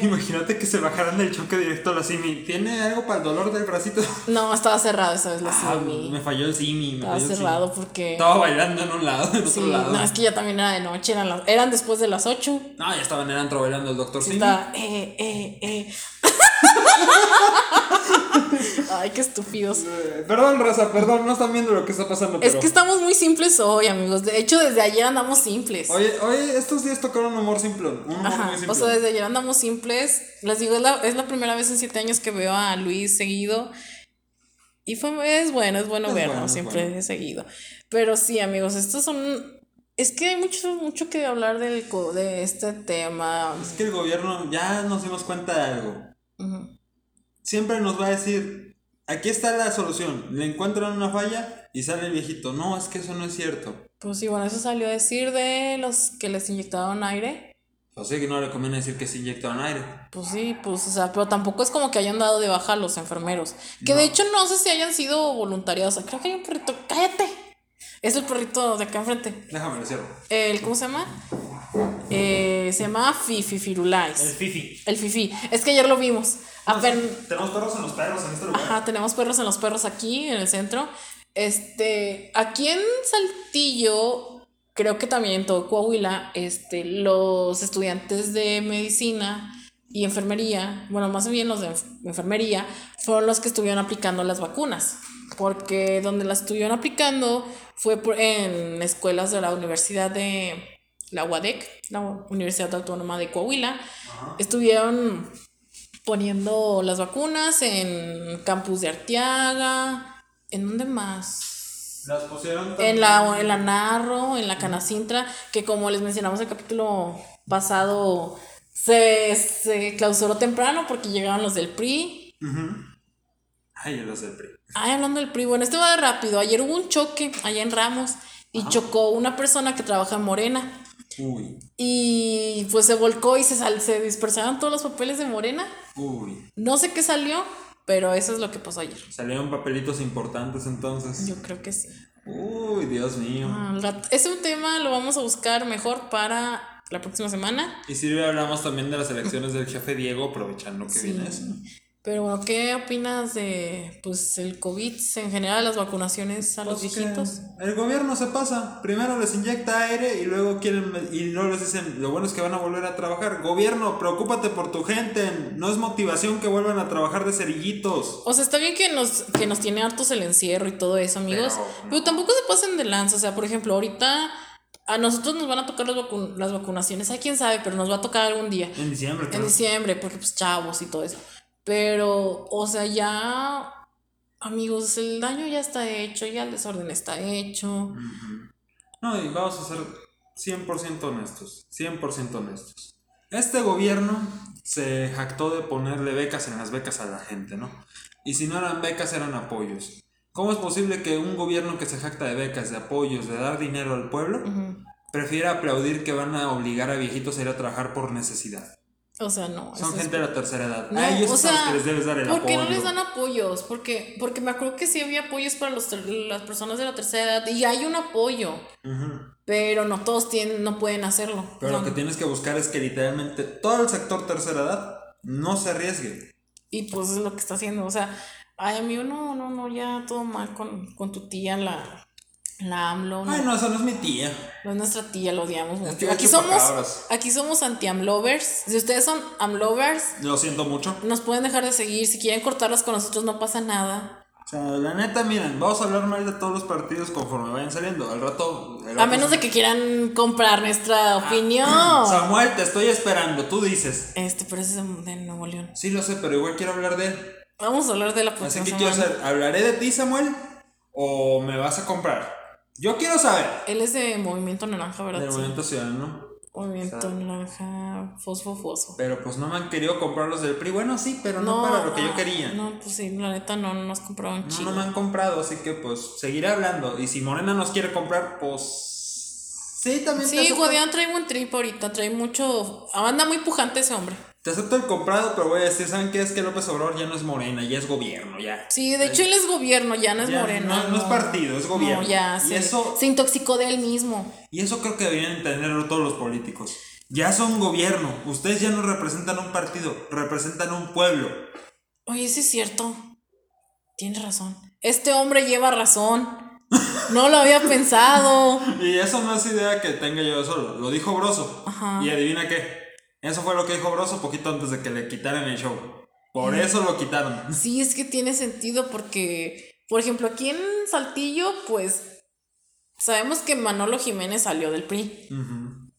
Speaker 1: Imagínate que se bajaran del choque directo a la Simi. ¿Tiene algo para el dolor del bracito?
Speaker 2: No, estaba cerrado esa vez la
Speaker 1: Ah,
Speaker 2: Simi.
Speaker 1: me falló el Simi. Me
Speaker 2: Estaba
Speaker 1: falló el
Speaker 2: cerrado
Speaker 1: Simi.
Speaker 2: porque.
Speaker 1: Estaba bailando en un lado, en
Speaker 2: Sí,
Speaker 1: otro lado.
Speaker 2: no, es que ya también era de noche, eran, las- eran después de las 8.
Speaker 1: No, ya estaban en antro bailando el doctor Simi.
Speaker 2: Estaba, eh, eh, eh. Ay, qué estúpidos.
Speaker 1: Perdón, raza, perdón, no están viendo lo que está pasando.
Speaker 2: Es que estamos muy simples hoy, amigos. De hecho, desde ayer andamos simples.
Speaker 1: Oye, oye, estos días tocaron un humor simple. Un humor
Speaker 2: Ajá,
Speaker 1: muy simple.
Speaker 2: o sea, desde ayer andamos simples. Les digo, es la, es la primera vez en siete años que veo a Luis seguido. Y fue, es bueno, es bueno
Speaker 1: Es
Speaker 2: verlo,
Speaker 1: bueno,
Speaker 2: siempre
Speaker 1: bueno.
Speaker 2: seguido. Pero sí, amigos, estos son. Es que hay mucho, mucho que hablar del, de este tema.
Speaker 1: Es que el gobierno ya nos dimos cuenta de algo.
Speaker 2: Ujú.
Speaker 1: Siempre nos va a decir, aquí está la solución. Le encuentran una falla y sale el viejito. No, es que eso no es cierto.
Speaker 2: Pues sí, bueno, eso salió a decir de los que les inyectaron aire.
Speaker 1: O sea que no le conviene decir que se inyectaban aire.
Speaker 2: Pues sí, pues, o sea, pero tampoco es como que hayan dado de baja a los enfermeros. Que de hecho no sé si hayan sido voluntariados. Creo que hay un perrito. ¡Cállate! Es el perrito de acá enfrente.
Speaker 1: Déjame lo cierro.
Speaker 2: El, ¿Cómo se llama? Eh, se llama Fifi Firulais.
Speaker 1: Fifi.
Speaker 2: El Fifi. Es que ayer lo vimos. Apen-
Speaker 1: Tenemos perros en los perros en este lugar.
Speaker 2: Ajá, tenemos perros en los perros aquí, en el centro. Este, aquí en Saltillo, creo que también en todo Coahuila, este, los estudiantes de medicina y enfermería, bueno, más bien los de enf- enfermería, fueron los que estuvieron aplicando las vacunas. Porque donde las estuvieron aplicando fue por- en escuelas de la Universidad de la UADEC, la Universidad Autónoma de Coahuila. Estuvieron poniendo las vacunas en campus de Arteaga. ¿En dónde más?
Speaker 1: Las pusieron
Speaker 2: En la, en la Narro, en la Canacintra, que como les mencionamos el capítulo pasado, se, se clausuró temprano porque llegaron los del PRI.
Speaker 1: Ay, los del PRI.
Speaker 2: Ay, hablando del PRI, bueno, este va de rápido. Ayer hubo un choque allá en Ramos y chocó una persona que trabaja en Morena.
Speaker 1: Uy,
Speaker 2: Y pues se volcó y se, sal- se dispersaron todos los papeles de Morena.
Speaker 1: Uy.
Speaker 2: No sé qué salió, pero eso es lo que pasó ayer.
Speaker 1: Salieron papelitos importantes entonces.
Speaker 2: Yo creo que sí.
Speaker 1: Uy, Dios mío.
Speaker 2: Rato- Ese tema lo vamos a buscar mejor para la próxima semana.
Speaker 1: Y si hablamos también de las elecciones del jefe Diego, aprovechando que
Speaker 2: Sí.
Speaker 1: viene eso.
Speaker 2: Pero bueno, ¿qué opinas de pues el COVID en general, las vacunaciones a los
Speaker 1: Pues
Speaker 2: viejitos?
Speaker 1: El gobierno se pasa. Primero les inyecta aire y luego quieren y luego les dicen, lo bueno es que van a volver a trabajar. Gobierno, preocúpate por tu gente. No es motivación que vuelvan a trabajar de cerillitos.
Speaker 2: O sea, está bien que nos, que nos tiene hartos el encierro y todo eso, amigos.
Speaker 1: Pero,
Speaker 2: Pero, tampoco se pasen de lanza. O sea, por ejemplo, ahorita a nosotros nos van a tocar las, vacu- las vacunaciones. Hay quién sabe, pero nos va a tocar algún día.
Speaker 1: En diciembre,
Speaker 2: En
Speaker 1: creo.
Speaker 2: diciembre, porque pues chavos y todo eso. Pero, o sea, ya, amigos, el daño ya está hecho, ya el desorden está hecho.
Speaker 1: No, y vamos a ser 100% honestos. 100% honestos. Este gobierno se jactó de ponerle becas en las becas a la gente, ¿no? Y si no eran becas, eran apoyos. ¿Cómo es posible que un gobierno que se jacta de becas, de apoyos, de dar dinero al pueblo, prefiera aplaudir que van a obligar a viejitos a ir a trabajar por necesidad?
Speaker 2: O sea, no.
Speaker 1: Son
Speaker 2: es-
Speaker 1: gente de la tercera edad.
Speaker 2: No,
Speaker 1: a ellos
Speaker 2: o
Speaker 1: son los
Speaker 2: sea,
Speaker 1: que les debes dar el
Speaker 2: ¿por qué
Speaker 1: apoyo.
Speaker 2: no les dan apoyos? Porque, porque me acuerdo que sí había apoyos para los las personas de la tercera edad y hay un apoyo, pero no todos tienen, no pueden hacerlo.
Speaker 1: Pero
Speaker 2: No.
Speaker 1: lo que tienes que buscar es que literalmente todo el sector tercera edad no se arriesgue.
Speaker 2: Y pues es lo que está haciendo. O sea, ay, amigo, no, no, no, ya todo mal con, con tu tía, la, la AMLO.
Speaker 1: Ay, no, esa no es mi tía.
Speaker 2: No es nuestra tía, lo odiamos mucho. Aquí somos, aquí somos anti-amlovers. Si ustedes son amlovers,
Speaker 1: Lo siento mucho.
Speaker 2: nos pueden dejar de seguir. Si quieren cortarlas con nosotros, no pasa nada.
Speaker 1: O sea, la neta, miren, vamos a hablar mal de todos los partidos conforme vayan saliendo. Al rato.
Speaker 2: A menos
Speaker 1: se-
Speaker 2: de que quieran comprar nuestra opinión.
Speaker 1: Samuel, te estoy esperando, tú dices.
Speaker 2: Este, pero ese es de Nuevo León.
Speaker 1: Sí, lo sé, pero igual quiero hablar de él.
Speaker 2: Vamos a hablar de la
Speaker 1: Así
Speaker 2: próxima
Speaker 1: que quiero saber, ¿hablaré de ti, Samuel? ¿O me vas a comprar? Yo quiero saber.
Speaker 2: Él es de Movimiento Naranja, ¿verdad? Sí.
Speaker 1: movimiento ciudadano.
Speaker 2: Movimiento Naranja, Fosfo, Fosfo.
Speaker 1: Pero pues no me han querido comprar los del PRI. Bueno, sí, pero no, para lo que yo
Speaker 2: ah,
Speaker 1: quería. No,
Speaker 2: No, pues sí, la neta no, no nos compraron
Speaker 1: no,
Speaker 2: chido.
Speaker 1: me han comprado, así que pues seguiré hablando. Y si Morena nos quiere comprar, pues. Sí, también
Speaker 2: Sí. Guadiana trae buen trip ahorita, trae mucho. Anda muy pujante ese hombre.
Speaker 1: Te acepto el comprado, pero voy a decir, ¿saben qué? Es que López Obrador ya no es morena, ya es gobierno, ya.
Speaker 2: Sí, de hecho él es gobierno, ya no es
Speaker 1: Ya,
Speaker 2: moreno.
Speaker 1: no- no es partido, es gobierno.
Speaker 2: No, ya,
Speaker 1: Y eso-
Speaker 2: se intoxicó de él mismo.
Speaker 1: Y eso creo que deberían entenderlo todos los políticos. Ya son gobierno, ustedes ya no representan un partido, representan un pueblo.
Speaker 2: Oye, sí es cierto. Tienes razón. Este hombre lleva razón. No lo había pensado.
Speaker 1: Y eso no es idea que tenga yo solo, lo dijo Broso.
Speaker 2: Ajá.
Speaker 1: Y adivina qué, eso fue lo que dijo Broso poquito antes de que le quitaran el show. Por eso lo quitaron.
Speaker 2: Sí, es que tiene sentido porque, por ejemplo, aquí en Saltillo, pues sabemos que Manolo Jiménez salió del PRI.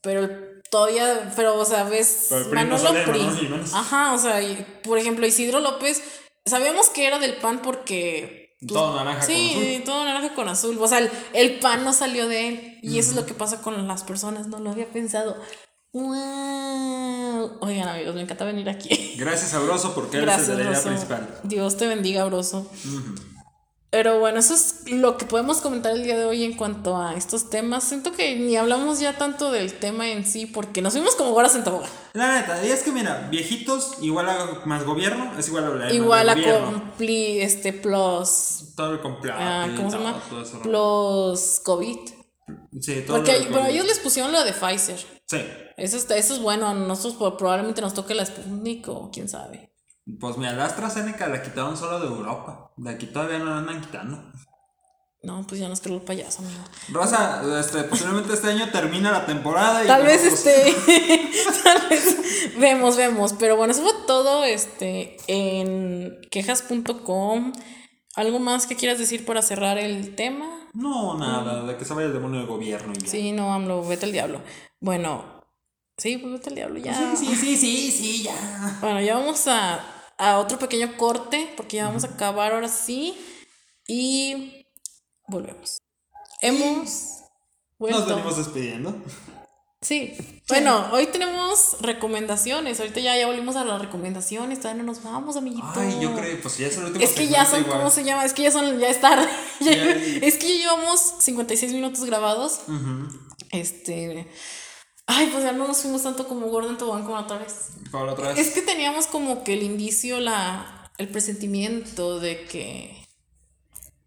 Speaker 2: Pero todavía, pero o sea, ves
Speaker 1: PRI
Speaker 2: Manolo PRI.
Speaker 1: Manolo.
Speaker 2: Ajá, o sea, y, por ejemplo, Isidro López, sabíamos que era del PAN porque pues,
Speaker 1: Todo naranja con
Speaker 2: Sí,
Speaker 1: azul.
Speaker 2: todo naranja con azul. O sea, el, el pan no salió de él. Y eso es lo que pasa con las personas. No lo había pensado. ¡Wow! Oigan, amigos, me encanta venir aquí.
Speaker 1: Gracias a Broso porque él
Speaker 2: Gracias,
Speaker 1: es el de la idea principal.
Speaker 2: Dios te bendiga, Broso. Pero bueno, eso es lo que podemos comentar el día de hoy en cuanto a estos temas. Siento que ni hablamos ya tanto del tema en sí porque nos fuimos como horas en tobogán.
Speaker 1: La neta, y es que mira, viejitos igual a más gobierno es igual a la
Speaker 2: Igual a. Compli, este, plus.
Speaker 1: Todo el completo.
Speaker 2: ah, ¿Cómo se llama? Plus COVID.
Speaker 1: Sí, todo
Speaker 2: Porque pero ellos les pusieron lo de Pfizer.
Speaker 1: Sí.
Speaker 2: Eso, está, eso es bueno. Nosotros pues, probablemente nos toque la Sputnik o quién sabe.
Speaker 1: Pues mira, la AstraZeneca la quitaron solo de Europa. De aquí todavía no la andan quitando.
Speaker 2: No, pues ya nos creo el payaso, amigo.
Speaker 1: Raza, este, posiblemente este año termina la temporada y
Speaker 2: Tal vez
Speaker 1: nosotros-
Speaker 2: este. tal vez. Vemos, vemos. Pero bueno, eso fue todo este en quejas.com. ¿Algo más que quieras decir para cerrar el tema?
Speaker 1: No, nada, de que se vaya el demonio del gobierno y ya.
Speaker 2: Sí, no, AMLO, vete al diablo. Bueno, sí, pues vete al diablo ya.
Speaker 1: sí, sí, sí, sí, sí, ya.
Speaker 2: Bueno, ya vamos a, a otro pequeño corte porque ya vamos a acabar ahora sí. Y volvemos. Hemos vuelto.
Speaker 1: Nos venimos despidiendo.
Speaker 2: Sí. Bueno, hoy tenemos recomendaciones. Ahorita ya, ya volvimos a las recomendaciones. Todavía no nos vamos, amiguito.
Speaker 1: Ay, yo creo, pues ya es el último
Speaker 2: Es que ya son,
Speaker 1: igual.
Speaker 2: ¿cómo se llama? Es que ya son, ya es tarde.
Speaker 1: Ya-
Speaker 2: es que ya llevamos 56 minutos grabados.
Speaker 1: Ujú.
Speaker 2: Este. Ay, pues ya no nos fuimos tanto como Gordon Tobogán como la otra vez.
Speaker 1: Como la otra vez.
Speaker 2: Es que teníamos como que el indicio, la, el presentimiento de que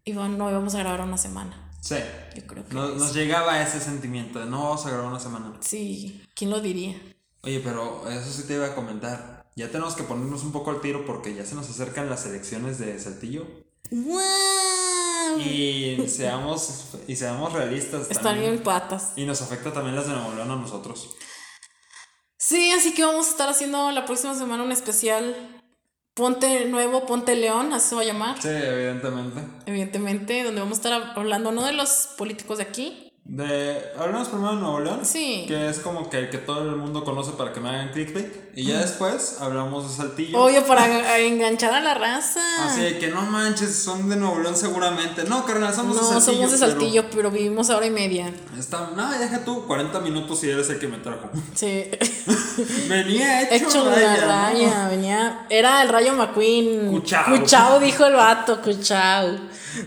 Speaker 2: no íbamos a grabar una semana.
Speaker 1: Sí.
Speaker 2: Yo creo que
Speaker 1: Nos, llegaba ese sentimiento de no vamos a grabar una semana.
Speaker 2: Sí, ¿quién lo diría?
Speaker 1: Oye, pero eso sí te iba a comentar. Ya tenemos que ponernos un poco al tiro porque ya se nos acercan las elecciones de Saltillo.
Speaker 2: ¡Wow!
Speaker 1: Y seamos, y seamos realistas.
Speaker 2: Están bien patas.
Speaker 1: Y nos afecta también las de Nuevo León a nosotros.
Speaker 2: Sí, así que vamos a estar haciendo la próxima semana un especial Ponte Nuevo, Ponte León, así se va a llamar.
Speaker 1: Sí, evidentemente.
Speaker 2: Evidentemente, donde vamos a estar hablando no de los políticos de aquí.
Speaker 1: De, hablamos primero de Nuevo León.
Speaker 2: Sí.
Speaker 1: Que es como que el que todo el mundo conoce para que me hagan clickbait. Y ya después hablamos de Saltillo.
Speaker 2: Obvio, para enganchar a la raza.
Speaker 1: Así de que no manches, son de Nuevo León seguramente. No, carnal, somos
Speaker 2: no,
Speaker 1: de Saltillo.
Speaker 2: somos de Saltillo, pero vivimos hora y media.
Speaker 1: Está, no, deja tú 40 minutos y eres el que me trajo.
Speaker 2: Sí.
Speaker 1: Venía hecho,
Speaker 2: Hecho de la
Speaker 1: raya, ¿no?
Speaker 2: raya, venía. Era el rayo McQueen.
Speaker 1: Cuchao.
Speaker 2: Cuchao, dijo el vato, Cuchao.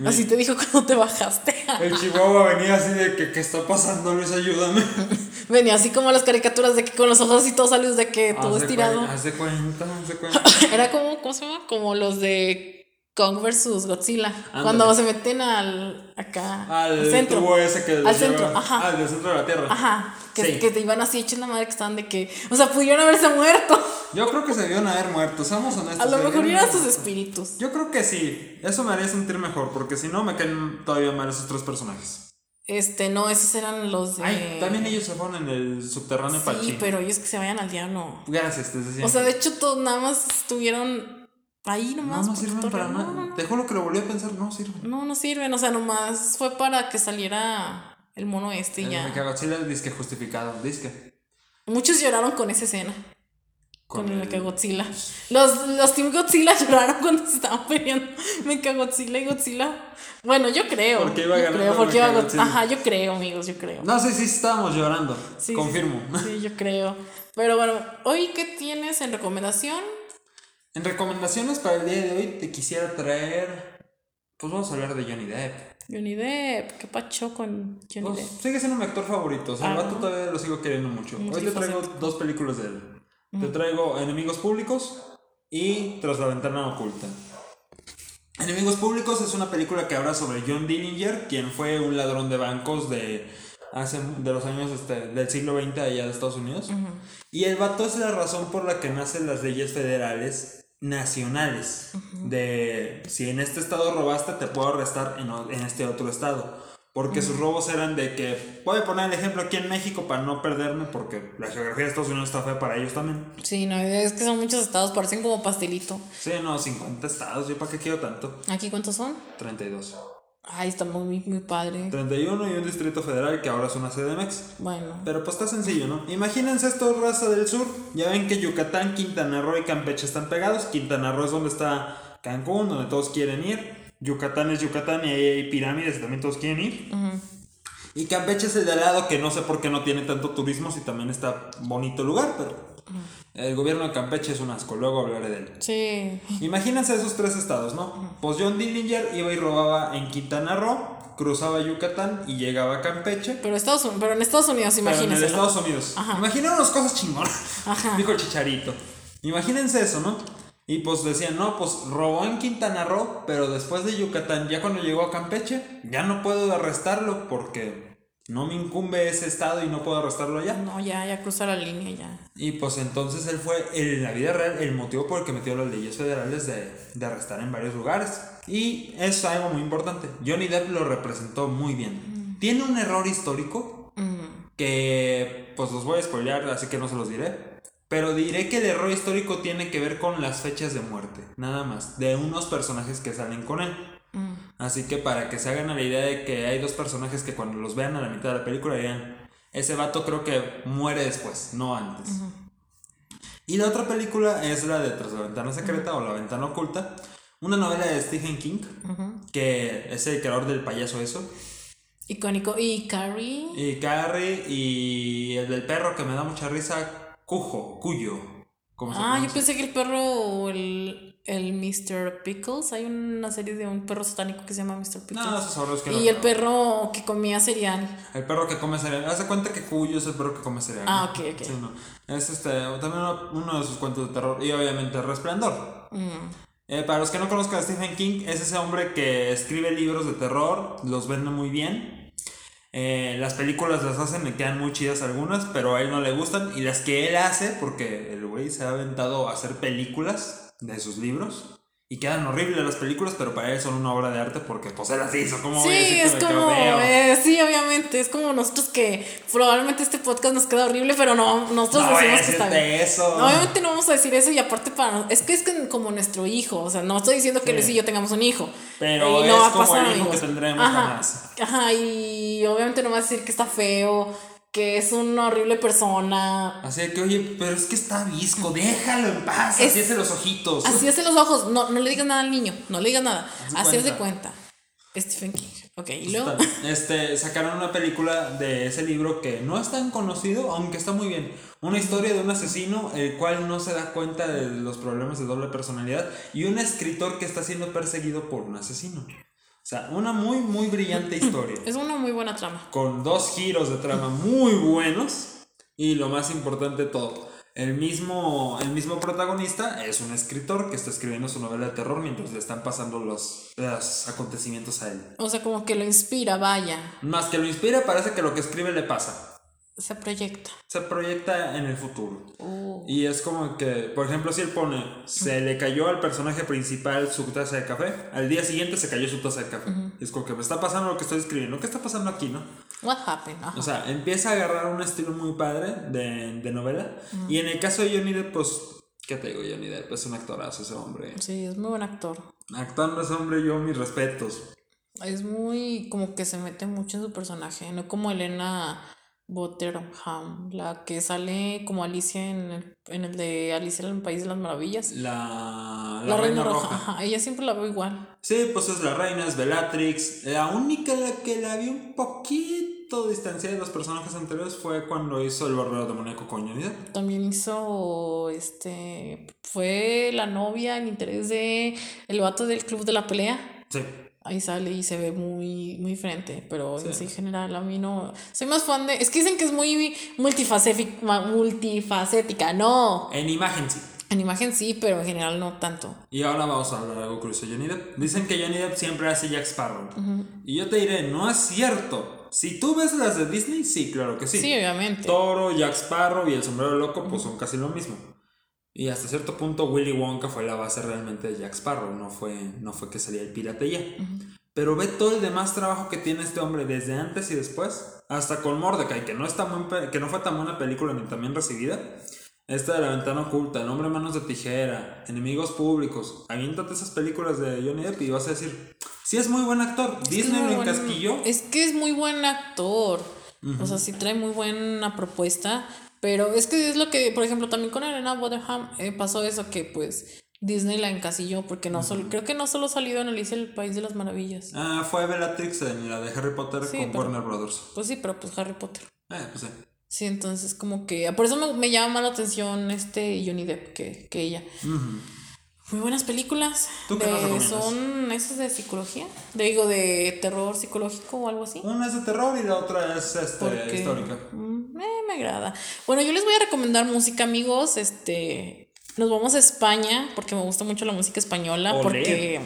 Speaker 2: Así te dijo cuando te bajaste.
Speaker 1: El Chihuahua venía así de que, ¿qué está pasando, Luis? Ayúdame.
Speaker 2: Venía así como las caricaturas de que con los ojos así todos salidos de que todo
Speaker 1: Haz de
Speaker 2: estirado.
Speaker 1: de cuenta, haz de cuenta.
Speaker 2: Era como, ¿cómo se llama? Como los de Kong versus Godzilla. Cuando se meten al acá
Speaker 1: Al,
Speaker 2: centro.
Speaker 1: tubo ese que
Speaker 2: Al centro,
Speaker 1: lleva-
Speaker 2: ajá.
Speaker 1: Al del centro de la Tierra.
Speaker 2: Ajá. Que,
Speaker 1: Sí.
Speaker 2: que te iban así la madre que estaban de que. O sea, pudieron haberse muerto.
Speaker 1: Yo creo que se vieron haber muerto, seamos honestos.
Speaker 2: A lo mejor eran sus espíritus.
Speaker 1: Yo creo que sí. Eso me haría sentir mejor, porque si no me caen todavía mal esos tres personajes.
Speaker 2: Este, no, esos eran los de.
Speaker 1: Ay, también ellos se fueron en el subterráneo
Speaker 2: Sí, pero ellos que se vayan al diablo.
Speaker 1: Gracias, te decía.
Speaker 2: O sea, de hecho, todos nada más estuvieron ahí
Speaker 1: no,
Speaker 2: nomás.
Speaker 1: no
Speaker 2: por
Speaker 1: sirven para nada.
Speaker 2: No, no,
Speaker 1: Te juro que lo volví a pensar, no sirven.
Speaker 2: no, no sirven. O sea, nomás fue para que saliera el mono este y
Speaker 1: El
Speaker 2: ya.
Speaker 1: Mechagodzilla disque justificado, disque.
Speaker 2: Muchos lloraron con esa escena. Con,
Speaker 1: Con
Speaker 2: el Mechagodzilla. Los, los Team Godzilla lloraron cuando se estaban peleando Mechagodzilla y Godzilla. Bueno, yo creo.
Speaker 1: Porque iba
Speaker 2: yo
Speaker 1: ganando
Speaker 2: creo, porque iba
Speaker 1: Mechagodzilla.
Speaker 2: Ajá, yo creo, amigos, yo creo.
Speaker 1: No sé si estábamos llorando.
Speaker 2: Sí, sí,
Speaker 1: Confirmo.
Speaker 2: Sí, yo creo. Pero bueno, hoy, ¿qué tienes en recomendación?
Speaker 1: En recomendaciones para el día de hoy te quisiera traer. Pues vamos a hablar de Johnny Depp.
Speaker 2: Johnny Depp. ¿Qué pacho con Johnny
Speaker 1: Pues,
Speaker 2: Depp?
Speaker 1: sigue siendo mi actor favorito. O sea, el
Speaker 2: Ah.
Speaker 1: vato todavía lo sigo queriendo mucho. Hoy te traigo dos películas de él. Te traigo Enemigos Públicos y Tras la Ventana Oculta. Enemigos Públicos es una película que habla sobre John Dillinger, quien fue un ladrón de bancos de hace de los años este, del siglo XX allá de Estados Unidos. Y el vato es la razón por la que nacen las leyes federales nacionales. De si en este estado robaste, te puedo arrestar en, en este otro estado. Porque sus robos eran de que. Voy a poner el ejemplo aquí en México para no perderme, porque la geografía de Estados Unidos está fea para ellos también.
Speaker 2: Sí, no, es que son muchos estados, parecen como pastelito.
Speaker 1: Sí, no, 50 estados, ¿yo para qué quiero tanto?
Speaker 2: ¿Aquí cuántos son?
Speaker 1: 32.
Speaker 2: Ay, está muy, muy padre.
Speaker 1: 31 y un distrito federal que ahora es una CDMX.
Speaker 2: Bueno.
Speaker 1: Pero pues está sencillo, ¿no? Imagínense esto, raza del sur. Ya ven que Yucatán, Quintana Roo y Campeche están pegados. Quintana Roo es donde está Cancún, donde todos quieren ir. Yucatán es Yucatán y ahí hay pirámides y también todos quieren ir. Y Campeche es el de al lado que no sé por qué no tiene tanto turismo si también está bonito lugar, pero el gobierno de Campeche es un asco, luego hablaré de él.
Speaker 2: Sí.
Speaker 1: Imagínense esos tres estados, ¿no? Pues John Dillinger iba y robaba en Quintana Roo, cruzaba Yucatán y llegaba a Campeche.
Speaker 2: Pero, Estados, Unidos- pero en Estados Unidos,
Speaker 1: Pero en
Speaker 2: imagínense.
Speaker 1: Estados Unidos. Imaginémonos cosas chingonas.
Speaker 2: Ajá.
Speaker 1: Dijo el Chicharito. Imagínense eso, ¿no? Y pues decían, no, pues robó en Quintana Roo, pero después de Yucatán, ya cuando llegó a Campeche, ya no puedo arrestarlo porque no me incumbe ese estado y no puedo arrestarlo allá.
Speaker 2: No, ya, ya cruza la línea, ya.
Speaker 1: Y pues entonces él fue, en la vida real, el motivo por el que metió las leyes federales de, de arrestar en varios lugares. Y es algo muy importante. Johnny Depp lo representó muy bien. Tiene un error histórico que pues los voy a spoilear, así que no se los diré. Pero diré que el error histórico tiene que ver con las fechas de muerte, nada más, de unos personajes que salen con él. Así que para que se hagan a la idea de que hay dos personajes que cuando los vean a la mitad de la película dirían, ese vato creo que muere después, no antes. Y la otra película es la de Tras la Ventana Secreta o La Ventana Oculta, una novela de Stephen King, que es el creador del payaso eso,
Speaker 2: Icónico. Y Carrie.
Speaker 1: y Carrie y el del perro que me da mucha risa, Cujo, Cuyo. ¿Cómo se
Speaker 2: Ah, yo pensé que el perro o el, el Mr. Pickles. Hay una serie de un perro satánico que se llama Mr. Pickles.
Speaker 1: No, esos que
Speaker 2: y
Speaker 1: no.
Speaker 2: el perro que comía cereal.
Speaker 1: El perro que come cereal. Haz de cuenta que Cuyo es el perro que come cereal.
Speaker 2: Ah, ok, ok.
Speaker 1: Sí, no. Es este, también uno, uno de sus cuentos de terror. Y obviamente Resplandor.
Speaker 2: Mm.
Speaker 1: Eh, para los que no conozcan a Stephen King, es ese hombre que escribe libros de terror, los vende muy bien. Eh, las películas las hacen, me quedan muy chidas algunas, pero a él no le gustan. Y las que él hace, porque el güey se ha aventado a hacer películas de sus libros. Y quedan horribles las películas, pero para él son una obra de arte porque pues él las hizo. ¿Cómo voy a
Speaker 2: Sí,
Speaker 1: decir que
Speaker 2: es como, eh, sí, obviamente, es como nosotros que probablemente este podcast nos queda horrible, pero no, nosotros
Speaker 1: No
Speaker 2: decimos que está bien.
Speaker 1: eso.
Speaker 2: No, obviamente no vamos a decir eso y aparte para es que es que como nuestro hijo, o sea, no estoy diciendo que
Speaker 1: Sí.
Speaker 2: Luis y yo tengamos un hijo.
Speaker 1: Pero
Speaker 2: Y
Speaker 1: es
Speaker 2: va a
Speaker 1: como
Speaker 2: pasar,
Speaker 1: el hijo que
Speaker 2: amigos.
Speaker 1: tendremos
Speaker 2: ajá,
Speaker 1: jamás.
Speaker 2: Ajá, y obviamente no va a decir que está feo, que es una horrible persona.
Speaker 1: Así de que, oye, pero es que está visco, déjalo en paz,
Speaker 2: Es-
Speaker 1: así hace los ojitos.
Speaker 2: Así hace los ojos, no, no le digas nada al niño, no le digas nada.
Speaker 1: Haz
Speaker 2: Así es de
Speaker 1: cuenta.
Speaker 2: cuenta. Stephen King. Ok, y luego.
Speaker 1: Este, sacaron una película de ese libro que no es tan conocido, aunque está muy bien. Una historia de un asesino, el cual no se da cuenta de los problemas de doble personalidad, y un escritor que está siendo perseguido por un asesino. O sea, una muy, muy brillante historia.
Speaker 2: Es una muy buena trama.
Speaker 1: Con dos giros de trama muy buenos. Y lo más importante de todo, el mismo, el mismo protagonista es un escritor que está escribiendo su novela de terror mientras le están pasando los, los acontecimientos a él.
Speaker 2: O sea, como que lo inspira, vaya.
Speaker 1: Más que lo inspira, parece que lo que escribe le pasa.
Speaker 2: Se proyecta.
Speaker 1: Se proyecta en el futuro.
Speaker 2: Uh,
Speaker 1: Y es como que, por ejemplo, si él pone, se le cayó al personaje principal su taza de café, al día siguiente se cayó su taza de café. Es como que me está pasando lo que estoy escribiendo. ¿Qué está pasando aquí, no?
Speaker 2: what happened? Ajá.
Speaker 1: O sea, empieza a agarrar un estilo muy padre de, de novela. Y en el caso de Johnny Depp, pues, ¿qué te digo? Johnny Depp es un actorazo ese hombre.
Speaker 2: Sí, es muy buen actor.
Speaker 1: Actuando ese hombre, yo mis respetos.
Speaker 2: Es muy como que se mete mucho en su personaje, no como Elena Botterham, la que sale como Alicia en el, en el de Alicia en el País de las Maravillas.
Speaker 1: La,
Speaker 2: La, Reina, Roja. Ajá, ella siempre la veo igual.
Speaker 1: Sí, pues es la reina, es Bellatrix. La única la que la vi un poquito distanciada de los personajes anteriores fue cuando hizo el barbero demoníaco con Johnny.
Speaker 2: También hizo este fue la novia en interés de el vato del club de la pelea.
Speaker 1: Sí.
Speaker 2: Ahí sale y se ve muy, muy diferente, pero en sí general a mí no... Soy más fan de... Es que dicen que es muy multifacética, multifacética, no.
Speaker 1: En imagen sí.
Speaker 2: En imagen sí, pero en general no tanto.
Speaker 1: Y ahora vamos a hablar de algo curioso. Johnny Depp. Dicen que Johnny Depp siempre hace Jack Sparrow. Y yo te diré, no es cierto. Si tú ves las de Disney, sí, claro que sí.
Speaker 2: Sí, obviamente.
Speaker 1: Toro, Jack Sparrow y el sombrero loco, pues son casi lo mismo. Y hasta cierto punto Willy Wonka fue la base realmente de Jack Sparrow, no fue, no fue que salía el pirata ya. Pero ve todo el demás trabajo que tiene este hombre desde antes y después, hasta con Mordecai, que no, está que no fue tan buena película ni también recibida. Esta de la ventana oculta, El hombre manos de tijera, Enemigos públicos. Aviéntate esas películas de Johnny Depp y vas a decir, sí es muy buen actor. Disney lo encasquilló.
Speaker 2: Es que es muy buen actor. O sea, sí trae muy buena propuesta. Pero es que es lo que, por ejemplo, también con Elena Waterham eh, pasó eso que pues Disney la encasilló porque no solo, creo que no solo salió en Alicia el País de las Maravillas.
Speaker 1: Ah, fue Bellatrix en la de Harry Potter con Warner Brothers.
Speaker 2: Pues sí, pero pues Harry Potter.
Speaker 1: Eh, pues sí.
Speaker 2: Sí, entonces como que, por eso me, me llama más la atención este Johnny Depp que, que ella. Muy buenas películas.
Speaker 1: ¿Tú qué
Speaker 2: Son esas de psicología. Digo, de terror psicológico o algo así.
Speaker 1: Una es de terror y la otra es este, histórica.
Speaker 2: Mm, me agrada. Bueno, yo les voy a recomendar música, amigos. Este. Nos vamos a España porque me gusta mucho la música española. Porque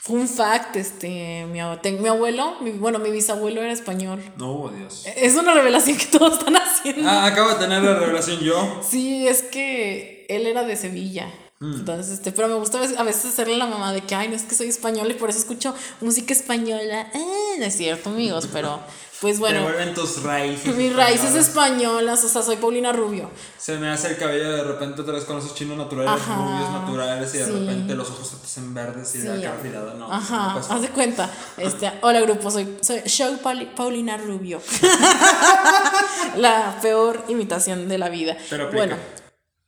Speaker 2: fue un fact, este, mi, mi abuelo, bueno, mi bisabuelo era español.
Speaker 1: No, Dios.
Speaker 2: Es una revelación que todos están haciendo.
Speaker 1: Ah, acabo de tener la revelación yo.
Speaker 2: Sí, es que él era de Sevilla. Mm. Entonces, este, pero me gusta a veces hacerle la mamá de que, ay, no es que soy española y por eso escucho música española. Eh, no es cierto, amigos, pero pues bueno.
Speaker 1: Te vuelven tus raíces.
Speaker 2: Mis raíces españolas, o sea, soy Paulina Rubio.
Speaker 1: Se me hace el cabello de repente otra vez con esos chinos naturales, rubios naturales, y de repente los ojos se te hacen verdes y sí. la cara girada. No,
Speaker 2: Ajá, haz de cuenta. Este, hola grupo, soy, soy Show Paulina Rubio. la peor imitación de la vida.
Speaker 1: Pero
Speaker 2: bueno,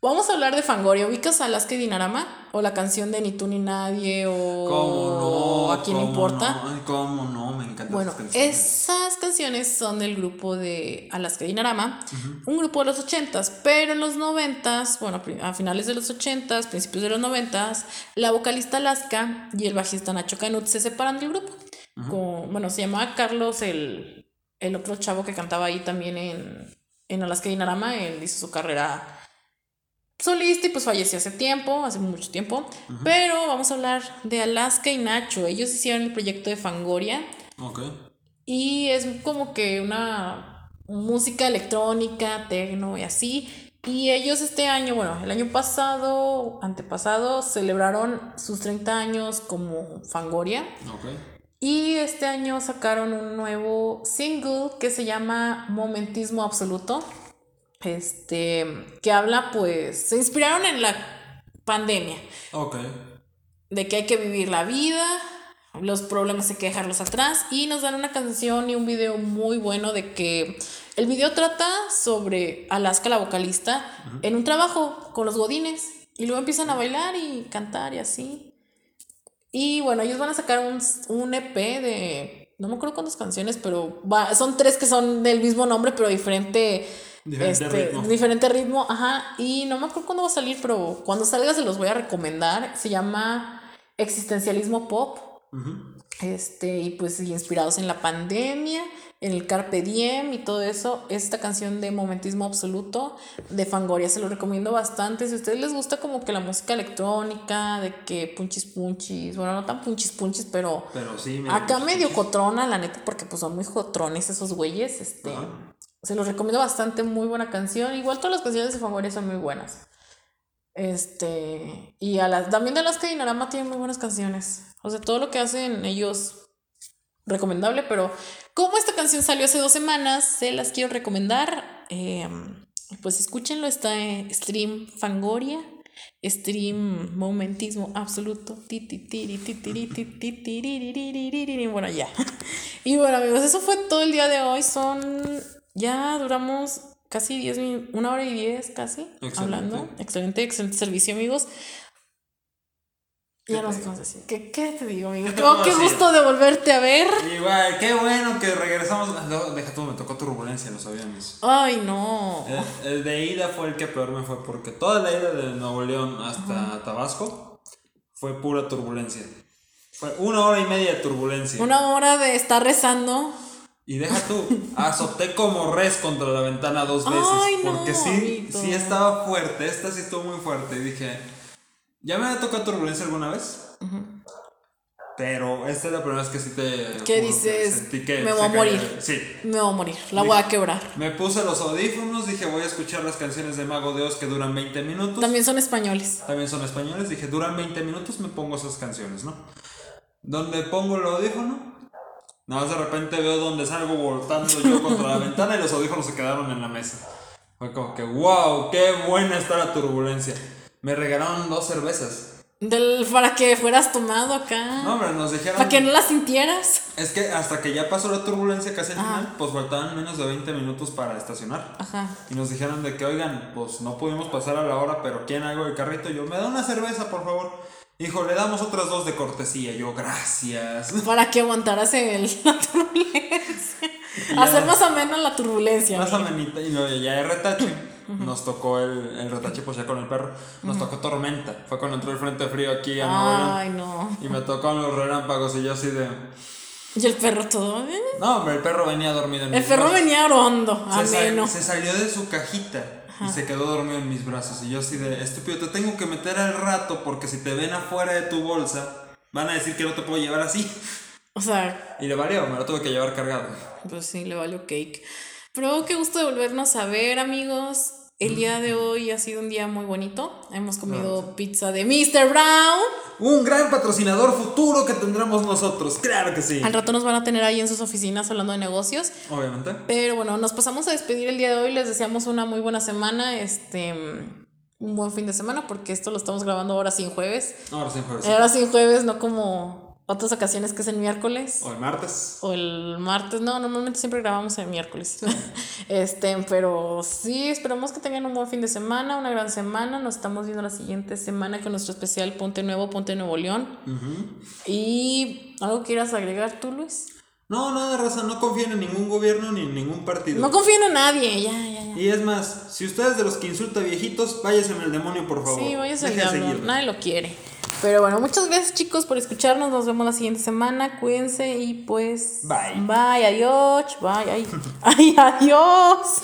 Speaker 2: Vamos a hablar de Fangoria. ¿Ubicas a Alaska y Dinarama? ¿O la canción de Ni tú ni nadie? ¿O,
Speaker 1: ¿Cómo no?
Speaker 2: ¿A quién importa?
Speaker 1: No, ¿Cómo no? Me encantan
Speaker 2: bueno, esas canciones son del grupo de Alaska y Dinarama, un grupo de los ochentas, pero en los noventas, bueno, a finales de los ochentas, principios de los noventas, la vocalista Alaska y el bajista Nacho Canut se separan del grupo. bueno, se llamaba Carlos, el, el otro chavo que cantaba ahí también en, en Alaska y Dinarama, él hizo su carrera solista y pues falleció hace tiempo, hace mucho tiempo. Pero vamos a hablar de Alaska y Nacho. Ellos hicieron el proyecto de Fangoria.
Speaker 1: Ok.
Speaker 2: Y es como que una música electrónica, tecno y así. Y ellos este año, bueno, el año pasado, antepasado, celebraron sus 30 años como Fangoria.
Speaker 1: Ok.
Speaker 2: Y este año sacaron un nuevo single que se llama Momentismo Absoluto este, que habla, pues, se inspiraron en la pandemia.
Speaker 1: Ok.
Speaker 2: De que hay que vivir la vida, los problemas hay que dejarlos atrás y nos dan una canción y un video muy bueno de que el video trata sobre Alaska, la vocalista, en un trabajo con los godines y luego empiezan a bailar y cantar y así. Y bueno, ellos van a sacar un, un EP de, no me acuerdo cuántas canciones, pero va, son tres que son del mismo nombre, pero diferente
Speaker 1: Diferente este, ritmo.
Speaker 2: Diferente ritmo, ajá. Y no me acuerdo cuándo va a salir, pero cuando salga se los voy a recomendar. Se llama Existencialismo Pop. Este, y pues inspirados en la pandemia, en el Carpe Diem y todo eso. Esta canción de Momentismo Absoluto de Fangoria se lo recomiendo bastante. Si a ustedes les gusta como que la música electrónica, de que punchis punchis, bueno, no tan punchis punchis, pero,
Speaker 1: pero sí,
Speaker 2: acá medio cotrona, la neta, porque pues son muy cotrones esos güeyes. Este, se los recomiendo bastante, muy buena canción. Igual todas las canciones de Fangoria son muy buenas. Este, y a las, también de las que Dinarama tienen muy buenas canciones. O sea, todo lo que hacen ellos recomendable, pero como esta canción salió hace dos semanas, se las quiero recomendar. pues escúchenlo, está en stream Fangoria, stream Momentismo Absoluto. Bueno, ya. Y bueno, amigos, eso fue todo el día de hoy. Son ya duramos casi 10 minutos, una hora y 10 casi hablando. Excelente, excelente servicio, amigos. Ya no sé cómo decir. ¿Qué, ¿Qué, te digo, amigo? Oh, qué gusto de volverte a ver.
Speaker 1: Igual, qué bueno que regresamos. deja tú, me tocó turbulencia, lo sabíamos.
Speaker 2: Ay, no.
Speaker 1: El, de ida fue el que peor me fue porque toda la ida de Nuevo León hasta Tabasco fue pura turbulencia. Fue una hora y media de turbulencia.
Speaker 2: Una hora de estar rezando.
Speaker 1: Y deja tú, azoté como res contra la ventana dos veces.
Speaker 2: Ay, no,
Speaker 1: porque sí,
Speaker 2: amiguito.
Speaker 1: sí estaba fuerte. Esta sí estuvo muy fuerte. Y dije, ¿ya me ha tocado turbulencia alguna vez? Pero esta es la primera vez que sí te.
Speaker 2: ¿Qué dices?
Speaker 1: que
Speaker 2: Me voy a morir.
Speaker 1: caía. Sí.
Speaker 2: Me voy a morir. La voy a quebrar.
Speaker 1: Me puse los audífonos, dije, voy a escuchar las canciones de Mago de Oz que duran 20 minutos.
Speaker 2: También son españoles.
Speaker 1: También son españoles. Dije, duran 20 minutos, me pongo esas canciones, ¿no? Donde pongo el audífono, nada más de repente veo donde salgo voltando yo contra la ventana y los audífonos se quedaron en la mesa. Fue como que, wow, qué buena está la turbulencia. Me regalaron dos cervezas.
Speaker 2: Del, para que fueras tomado acá.
Speaker 1: No, hombre, nos dijeron.
Speaker 2: para que no la sintieras.
Speaker 1: Es que hasta que ya pasó la turbulencia casi al final, pues faltaban menos de 20 minutos para estacionar.
Speaker 2: Ajá.
Speaker 1: Y nos dijeron de que, oigan, pues no pudimos pasar a la hora, pero ¿quién algo del carrito? Yo, me da una cerveza, por favor. Hijo, le damos otras dos de cortesía. Yo, gracias.
Speaker 2: Para que aguantaras el, la turbulencia. Hacer más o menos la turbulencia.
Speaker 1: Más amenita. Y luego ya de retache. Nos tocó el, el retache, pues ya con el perro. Nos tocó tormenta. Fue cuando entró el frente frío aquí a Nuevo.
Speaker 2: Ay, no.
Speaker 1: Y me tocaron los relámpagos y yo así de.
Speaker 2: Y el perro todo. ¿eh?
Speaker 1: No, hombre, el perro venía dormido en
Speaker 2: El perro
Speaker 1: brazos.
Speaker 2: venía orondo.
Speaker 1: Se, sal-
Speaker 2: Ameno.
Speaker 1: se salió de su cajita y se quedó dormido en mis brazos. Y yo así de, estúpido, te tengo que meter al rato porque si te ven afuera de tu bolsa, van a decir que no te puedo llevar así.
Speaker 2: O sea,
Speaker 1: Y le valió, me lo tuve que llevar cargado.
Speaker 2: pues sí, le valió cake. Pero qué gusto de volvernos a ver, amigos. El día de hoy ha sido un día muy bonito. Hemos comido pizza de Mr. Brown.
Speaker 1: Un gran patrocinador futuro que tendremos nosotros, claro que sí.
Speaker 2: Al rato nos van a tener ahí en sus oficinas hablando de negocios.
Speaker 1: Obviamente.
Speaker 2: Pero bueno, nos pasamos a despedir el día de hoy. Les deseamos una muy buena semana. Este. Un buen fin de semana, porque esto lo estamos grabando ahora sin jueves.
Speaker 1: Ahora sí, jueves.
Speaker 2: Ahora sin jueves, no como otras ocasiones que es el miércoles.
Speaker 1: O el martes.
Speaker 2: O el martes, no, normalmente siempre grabamos el miércoles. este, pero sí, esperamos que tengan un buen fin de semana, una gran semana. Nos estamos viendo la siguiente semana con nuestro especial Ponte Nuevo, Ponte Nuevo León. Y algo quieras agregar tú, Luis.
Speaker 1: No, nada, raza, no confíen en ningún gobierno ni en ningún partido.
Speaker 2: No confíen en nadie, ya, ya, ya.
Speaker 1: y es más, si ustedes de los que insulta viejitos, váyase en el demonio, por favor.
Speaker 2: Sí, váyase al diablo, nadie lo quiere. Pero bueno, muchas gracias chicos por escucharnos. Nos vemos la siguiente semana. Cuídense y pues.
Speaker 1: Bye.
Speaker 2: Bye, adiós. Bye, ay. ay, adiós.